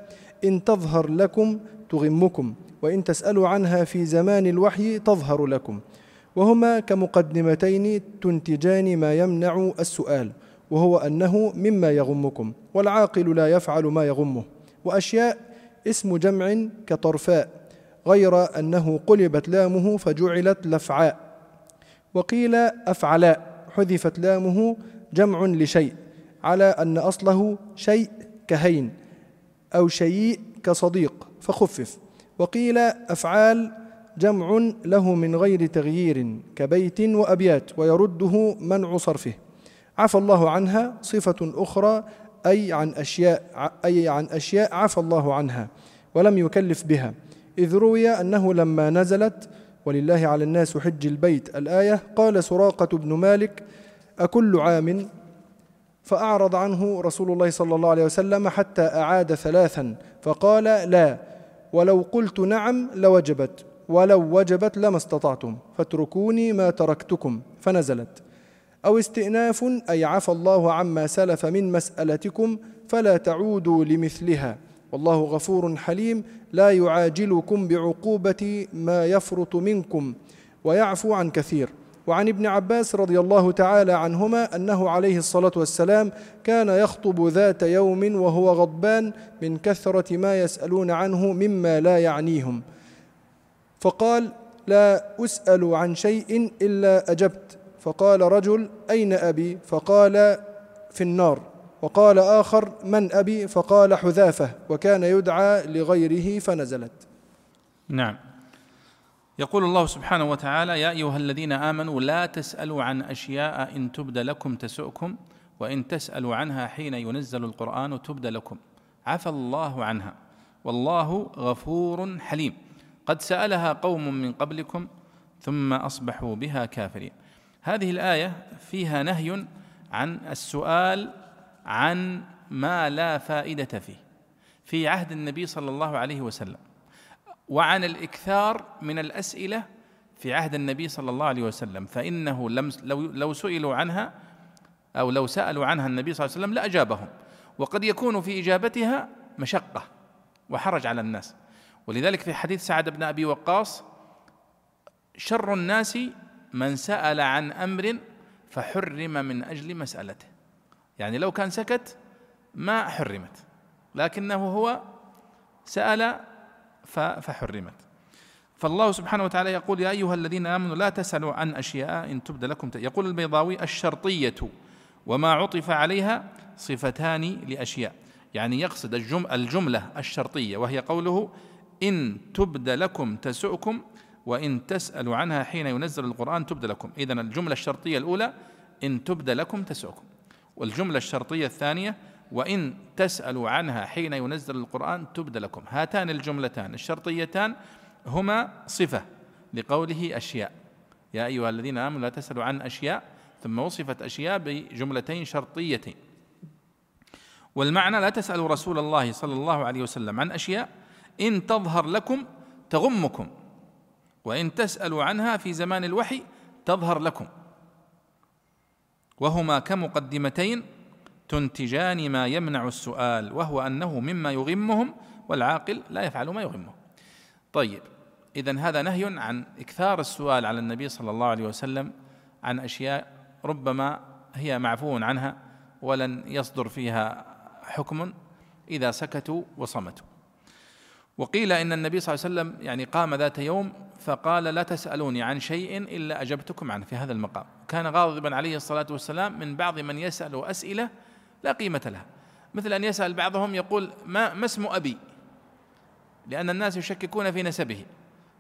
إن تظهر لكم تغمكم وإن تسألوا عنها في زمان الوحي تظهر لكم. وهما كمقدمتين تنتجان ما يمنع السؤال وهو أنه مما يغمكم والعاقل لا يفعل ما يغمه. وأشياء اسم جمع كطرفاء غير أنه قلبت لامه فجعلت لفعاء. وقيل أفعلاء حذفت لامه جمع لشيء. على أن أصله شيء كهين أو شيء كصديق فخفف. وقيل أفعال جمع له من غير تغيير كبيت وأبيات ويرده منع صرفه. عفى الله عنها صفة أخرى أي عن أشياء أي عن أشياء عفى الله عنها ولم يكلف بها. إذ روي أنه لما نزلت ولله على الناس حج البيت الآية قال سراقة بن مالك أكل عام فأعرض عنه رسول الله صلى الله عليه وسلم حتى أعاد ثلاثا فقال لا ولو قلت نعم لوجبت ولو وجبت لما استطعتم فاتركوني ما تركتكم فنزلت. أو استئناف أي عفى الله عما سلف من مسألتكم فلا تعودوا لمثلها. والله غفور حليم لا يعاجلكم بعقوبة ما يفرط منكم ويعفو عن كثير. وعن ابن عباس رضي الله تعالى عنهما أنه عليه الصلاة والسلام كان يخطب ذات يوم وهو غضبان من كثرة ما يسألون عنه مما لا يعنيهم. فقال لا أسأل عن شيء إلا أجبت فقال رجل أين أبي؟ فقال في النار وقال آخر من أبي؟ فقال حذافة وكان يدعى لغيره فنزلت نعم. يقول الله سبحانه وتعالى يا أيها الذين آمنوا لا تسألوا عن أشياء إن تبد لكم تسؤكم وإن تسألوا عنها حين ينزل القرآن تبد لكم. عفى الله عنها. والله غفور حليم. قد سألها قوم من قبلكم ثم أصبحوا بها كافرين. هذه الآية فيها نهي عن السؤال عن ما لا فائدة فيه. في عهد النبي صلى الله عليه وسلم وعن الإكثار من الأسئلة في عهد النبي صلى الله عليه وسلم فإنه لم لو لو سئلوا عنها أو لو سألوا عنها النبي صلى الله عليه وسلم لاجابهم وقد يكون في إجابتها مشقة وحرج على الناس. ولذلك في حديث سعد بن أبي وقاص شر الناس من سأل عن أمر فحرم من أجل مسألته. يعني لو كان سكت ما حرمت لكنه هو سأل فحرمت. فالله سبحانه وتعالى يقول يا أيها الذين آمنوا لا تسألوا عن أشياء إن تبد لكم. يقول البيضاوي الشرطية وما عطف عليها صفتان لأشياء. يعني يقصد الجملة الشرطية وهي قوله إن تبد لكم تسؤكم وإن تسألوا عنها حين ينزل القرآن تبد لكم. إذن الجملة الشرطية الأولى إن تبد لكم تسؤكم. والجملة الشرطية الثانية وإن تسألوا عنها حين ينزل القرآن تبد لكم. هاتان الجملتان الشرطيتان هما صفة لقوله أشياء. يا أيها الذين آمنوا لا تسألوا عن أشياء ثم وصفت أشياء بجملتين شرطيتين. والمعنى لا تسألوا رسول الله صلى الله عليه وسلم عن أشياء إن تظهر لكم تغمكم. وإن تسألوا عنها في زمان الوحي تظهر لكم. وهما كمقدمتين تنتجان ما يمنع السؤال وهو أنه مما يغمهم والعاقل لا يفعل ما يغمه. طيب اذا هذا نهي عن إكثار السؤال على النبي صلى الله عليه وسلم عن أشياء ربما هي معفو عنها ولن يصدر فيها حكم إذا سكتوا وصمتوا. وقيل إن النبي صلى الله عليه وسلم يعني قام ذات يوم فقال لا تسألوني عن شيء إلا أجبتكم عنه في هذا المقام. كان غاضبا عليه الصلاة والسلام من بعض من يسأل أسئلة لا قيمة لها. مثل أن يسأل بعضهم يقول ما, ما اسم أبي؟ لأن الناس يشككون في نسبه.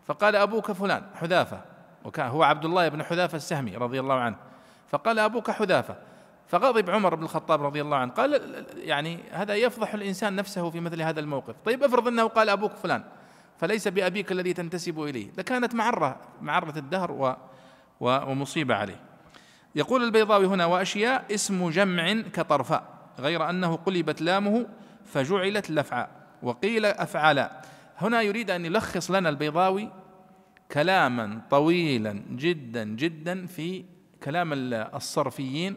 فقال أبوك فلان حذافة. وكان هو عبد الله بن حذافة السهمي رضي الله عنه. فقال أبوك حذافة. فغضب عمر بن الخطاب رضي الله عنه. قال يعني هذا يفضح الإنسان نفسه في مثل هذا الموقف. طيب افرض أنه قال أبوك فلان فليس بأبيك الذي تنتسب إليه. لكانت معرة معرة الدهر و ومصيبة عليه. يقول البيضاوي هنا وأشياء اسم جمع كطرفاء غير أنه قلبت لامه فجعلت لفعا وقيل أفعلا هنا يريد أن يلخص لنا البيضاوي كلاما طويلا جدا جدا في كلام الصرفيين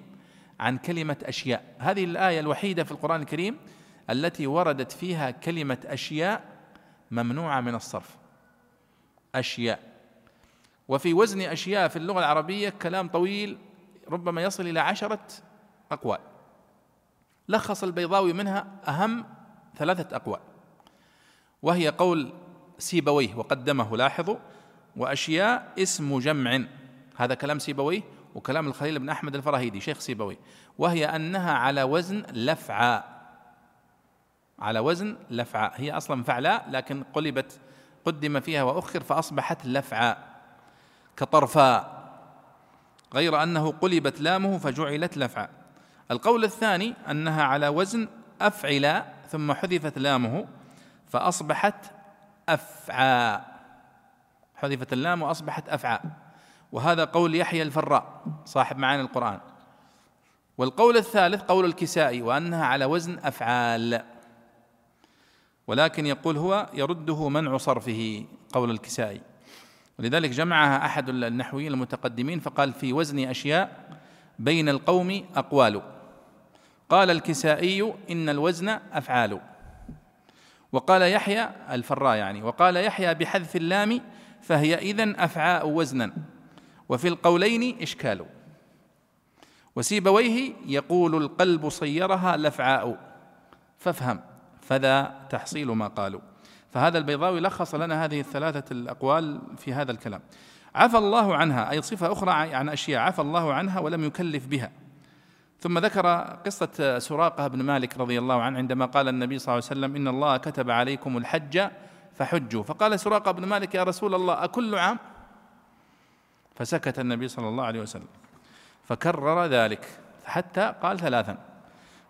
عن كلمة أشياء. هذه الآية الوحيدة في القرآن الكريم التي وردت فيها كلمة أشياء ممنوعة من الصرف. أشياء. وفي وزن أشياء في اللغة العربية كلام طويل ربما يصل إلى عشرة أقوال. لخص البيضاوي منها أهم ثلاثة أقوال وهي قول سيبويه وقدمه لاحظوا وأشياء اسم جمع هذا كلام سيبويه وكلام الخليل بن أحمد الفراهيدي شيخ سيبويه وهي أنها على وزن لفعاء. على وزن لفعاء هي أصلا فعلاء لكن قلبت قدم فيها وأخر فأصبحت لفعاء كطرفاء. غير أنه قلبت لامه فجعلت لفعا. القول الثاني أنها على وزن أفعلا ثم حذفت لامه فأصبحت أفعى حذفت اللام وأصبحت أفعى وهذا قول يحيى الفراء صاحب معاني القرآن. والقول الثالث قول الكسائي وأنها على وزن أفعال. ولكن يقول هو يرده منع صرفه قول الكسائي. ولذلك جمعها أحد النحويين المتقدمين فقال في وزن أشياء بين القوم أقوال. قال الكسائي إن الوزن أفعال. وقال يحيى الفراء يعني وقال يحيى بحذف اللام فهي إذن أفعاء وزنا. وفي القولين إشكال. وسيبويه يقول القلب صيرها لفعاء فافهم فذا تحصيل ما قالوا. فهذا البيضاوي لخص لنا هذه الثلاثة الأقوال في هذا الكلام. عفى الله عنها أي صفة أخرى عن أشياء عفى الله عنها ولم يكلف بها. ثم ذكر قصة سراقة بن مالك رضي الله عنه عندما قال النبي صلى الله عليه وسلم إن الله كتب عليكم الحج فحجوا. فقال سراقة بن مالك يا رسول الله أكل عام؟ فسكت النبي صلى الله عليه وسلم. فكرر ذلك حتى قال ثلاثا.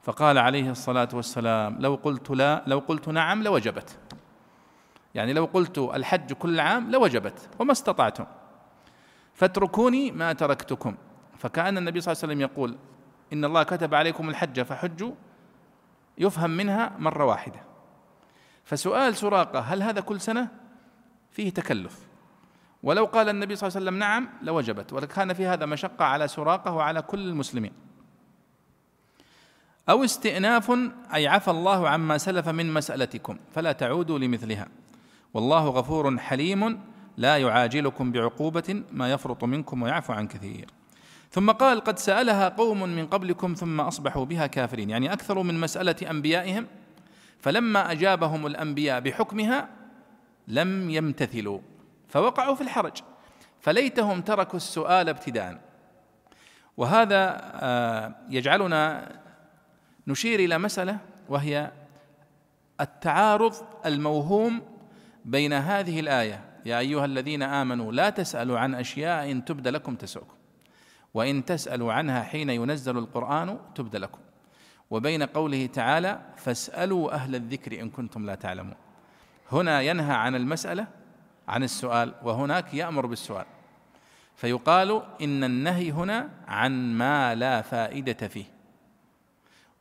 فقال عليه الصلاة والسلام لو قلت لا لو قلت نعم لوجبت. يعني لو قلت الحج كل عام لوجبت وما استطعتم فاتركوني ما تركتكم. فكأن النبي صلى الله عليه وسلم يقول إن الله كتب عليكم الحج فحجوا يفهم منها مرة واحدة. فسؤال سراقة هل هذا كل سنة؟ فيه تكلف. ولو قال النبي صلى الله عليه وسلم نعم لوجبت. ولكان في هذا مشقة على سراقة وعلى كل المسلمين. أو استئناف أي عفى الله عما سلف من مسألتكم فلا تعودوا لمثلها. والله غفور حليم لا يعاجلكم بعقوبة ما يفرط منكم ويعفو عن كثير. ثم قال قد سألها قوم من قبلكم ثم أصبحوا بها كافرين. يعني أكثروا من مسألة أنبيائهم. فلما أجابهم الأنبياء بحكمها لم يمتثلوا فوقعوا في الحرج. فليتهم تركوا السؤال ابتداء. وهذا آه، يجعلنا نشير إلى مسألة وهي التعارض الموهوم بين هذه الآية يا أيها الذين آمنوا لا تسألوا عن أشياء إن تبد لكم تسؤكم. وإن تسألوا عنها حين ينزل القرآن تبد لكم. وبين قوله تعالى فاسألوا أهل الذكر إن كنتم لا تعلمون. هنا ينهى عن المسألة عن السؤال وهناك يأمر بالسؤال. فيقال إن النهي هنا عن ما لا فائدة فيه.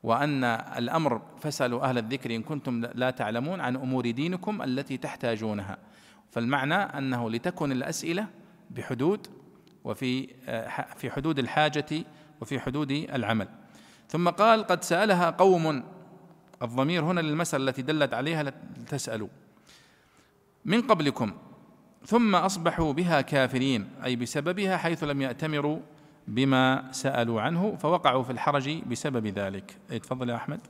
وأن الأمر فاسألوا أهل الذكر إن كنتم لا تعلمون عن أمور دينكم التي تحتاجونها. فالمعنى أنه لتكن الأسئلة بحدود وفي في حدود الحاجة وفي حدود العمل. ثم قال قد سألها قوم الضمير هنا للمسألة التي دلت عليها تسألوا من قبلكم ثم أصبحوا بها كافرين أي بسببها حيث لم يأتمروا بما سألوا عنه فوقعوا في الحرج بسبب ذلك. تفضل يا أحمد.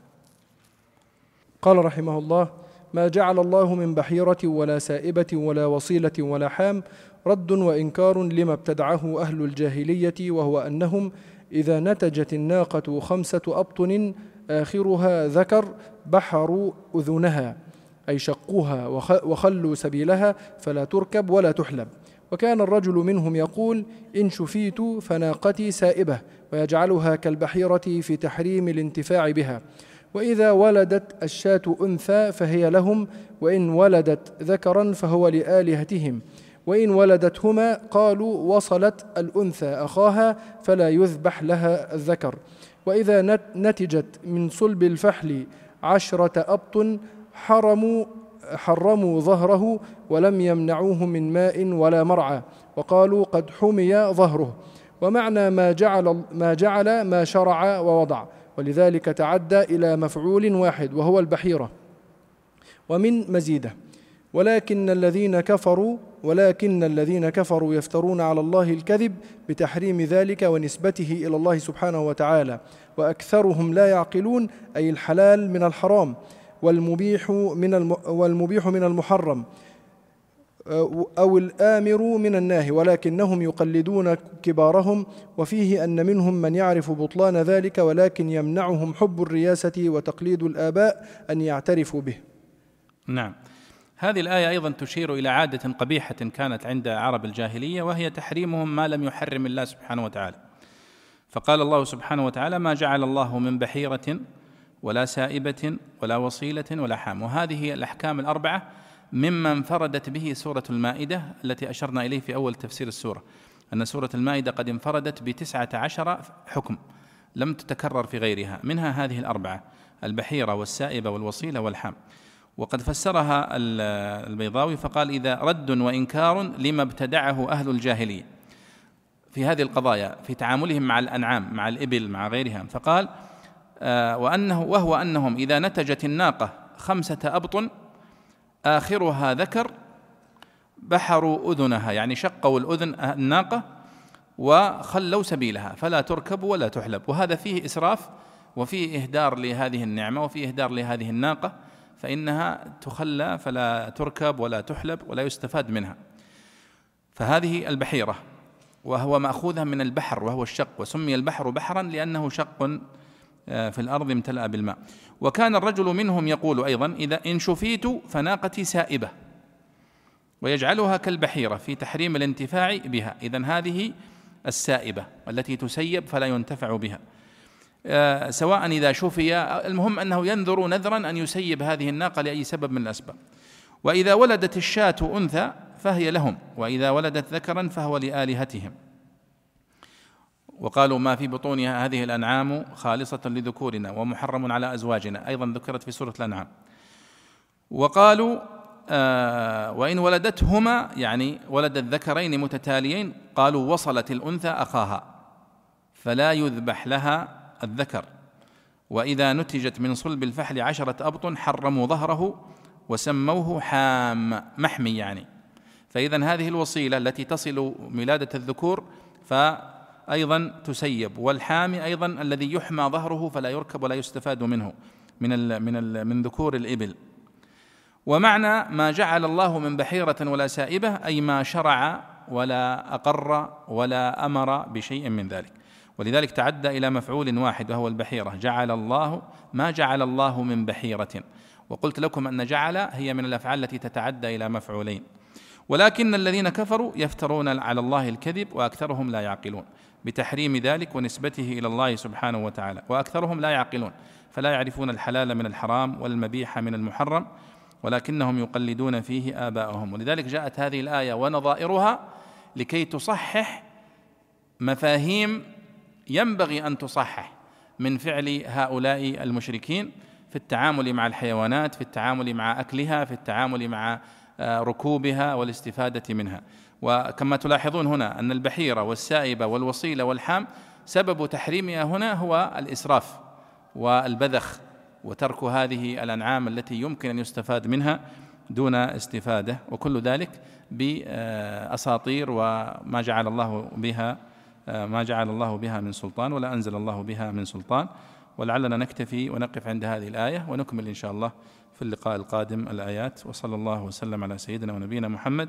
قال رحمه الله ما جعل الله من بحيرة ولا سائبة ولا وصيلة ولا حام رد وإنكار لما ابتدعه أهل الجاهلية وهو أنهم إذا نتجت الناقة خمسة أبطن آخرها ذكر بحروا أذنها أي شقوها وخلوا سبيلها فلا تركب ولا تحلب. وكان الرجل منهم يقول إن شفيت فناقتي سائبة ويجعلها كالبحيرة في تحريم الانتفاع بها. وإذا ولدت الشاة أنثى فهي لهم وإن ولدت ذكرا فهو لآلهتهم. وإن ولدتهما قالوا وصلت الأنثى أخاها فلا يذبح لها الذكر. وإذا نتجت من صلب الفحل عشرة أبط حرموا حرموا ظهره ولم يمنعوه من ماء ولا مرعى وقالوا قد حمي ظهره. ومعنى ما جعل ما جعل ما شرع ووضع. ولذلك تعدى إلى مفعول واحد وهو البحيرة. ومن مزيده ولكن الذين كفروا ولكن الذين كفروا يفترون على الله الكذب بتحريم ذلك ونسبته إلى الله سبحانه وتعالى. وأكثرهم لا يعقلون أي الحلال من الحرام. والمبيح من والمبيح من المحرم أو الآمر من الناهي ولكنهم يقلدون كبارهم وفيه أن منهم من يعرف بطلان ذلك ولكن يمنعهم حب الرياسة وتقليد الآباء أن يعترفوا به. نعم. هذه الآية أيضا تشير إلى عادة قبيحة كانت عند عرب الجاهلية وهي تحريمهم ما لم يحرم الله سبحانه وتعالى. فقال الله سبحانه وتعالى ما جعل الله من بحيرة ولا سائبة ولا وصيلة ولا حام. وهذه الأحكام الأربعة مما انفردت به سورة المائدة التي أشرنا إليه في أول تفسير السورة. أن سورة المائدة قد انفردت بتسعة عشر حكم لم تتكرر في غيرها. منها هذه الأربعة البحيرة والسائبة والوصيلة والحام. وقد فسرها البيضاوي فقال إذا رد وإنكار لما ابتدعه أهل الجاهلية. في هذه القضايا في تعاملهم مع الأنعام مع الإبل مع غيرها فقال وأنه وهو أنهم إذا نتجت الناقة خمسة أبطن آخرها ذكر بحروا أذنها يعني شقوا الأذن الناقة وخلوا سبيلها فلا تركب ولا تحلب. وهذا فيه إسراف وفيه إهدار لهذه النعمة وفيه إهدار لهذه الناقة فإنها تخلى فلا تركب ولا تحلب ولا يستفاد منها. فهذه البحيرة وهو مأخوذة من البحر وهو الشق وسمي البحر بحرا لأنه شق آه، في الأرض امتلأ بالماء. وكان الرجل منهم يقول أيضا إذا إن شفيت فناقتي سائبة ويجعلها كالبحيرة في تحريم الانتفاع بها. إذا هذه السائبة التي تسيب فلا ينتفع بها. آه، سواء إذا شفي المهم أنه ينذر نذرا أن يسيب هذه الناقة لأي سبب من الأسباب. وإذا ولدت الشاة أنثى فهي لهم وإذا ولدت ذكرا فهو لآلهتهم. وقالوا ما في بطونها هذه الأنعام خالصة لذكورنا ومحرم على أزواجنا. أيضا ذكرت في سورة الأنعام. وقالوا آه وإن ولدتهما يعني ولدت ذكرين متتاليين قالوا وصلت الأنثى أخاها فلا يذبح لها الذكر. وإذا نتجت من صلب الفحل عشرة أبط حرموا ظهره وسموه حام محمي يعني. فإذا هذه الوصيلة التي تصل ميلادة الذكور فأيضا تسيب والحامي أيضا الذي يحمى ظهره فلا يركب ولا يستفاد منه من ال من ال من ذكور الإبل. ومعنى ما جعل الله من بحيرة ولا سائبة أي ما شرع ولا أقر ولا أمر بشيء من ذلك. ولذلك تعدى إلى مفعول واحد وهو البحيرة. جعل الله ما جعل الله من بحيرة. وقلت لكم أن جعل هي من الأفعال التي تتعدى إلى مفعولين. ولكن الذين كفروا يفترون على الله الكذب وأكثرهم لا يعقلون. بتحريم ذلك ونسبته إلى الله سبحانه وتعالى. وأكثرهم لا يعقلون فلا يعرفون الحلال من الحرام والمبيح من المحرم ولكنهم يقلدون فيه آباءهم. ولذلك جاءت هذه الآية ونظائرها لكي تصحح مفاهيم ينبغي أن تصحح من فعل هؤلاء المشركين في التعامل مع الحيوانات في التعامل مع أكلها في التعامل مع آه، ركوبها والاستفادة منها. وكما تلاحظون هنا أن البحيرة والسائبة والوصيلة والحام سبب تحريمها هنا هو الإسراف والبذخ وترك هذه الأنعام التي يمكن أن يستفاد منها دون استفادة وكل ذلك بأساطير وما جعل الله بها ما جعل الله بها من سلطان ولا أنزل الله بها من سلطان. ولعلنا نكتفي ونقف عند هذه الآية ونكمل إن شاء الله في اللقاء القادم الآيات. وصلى الله وسلم على سيدنا ونبينا محمد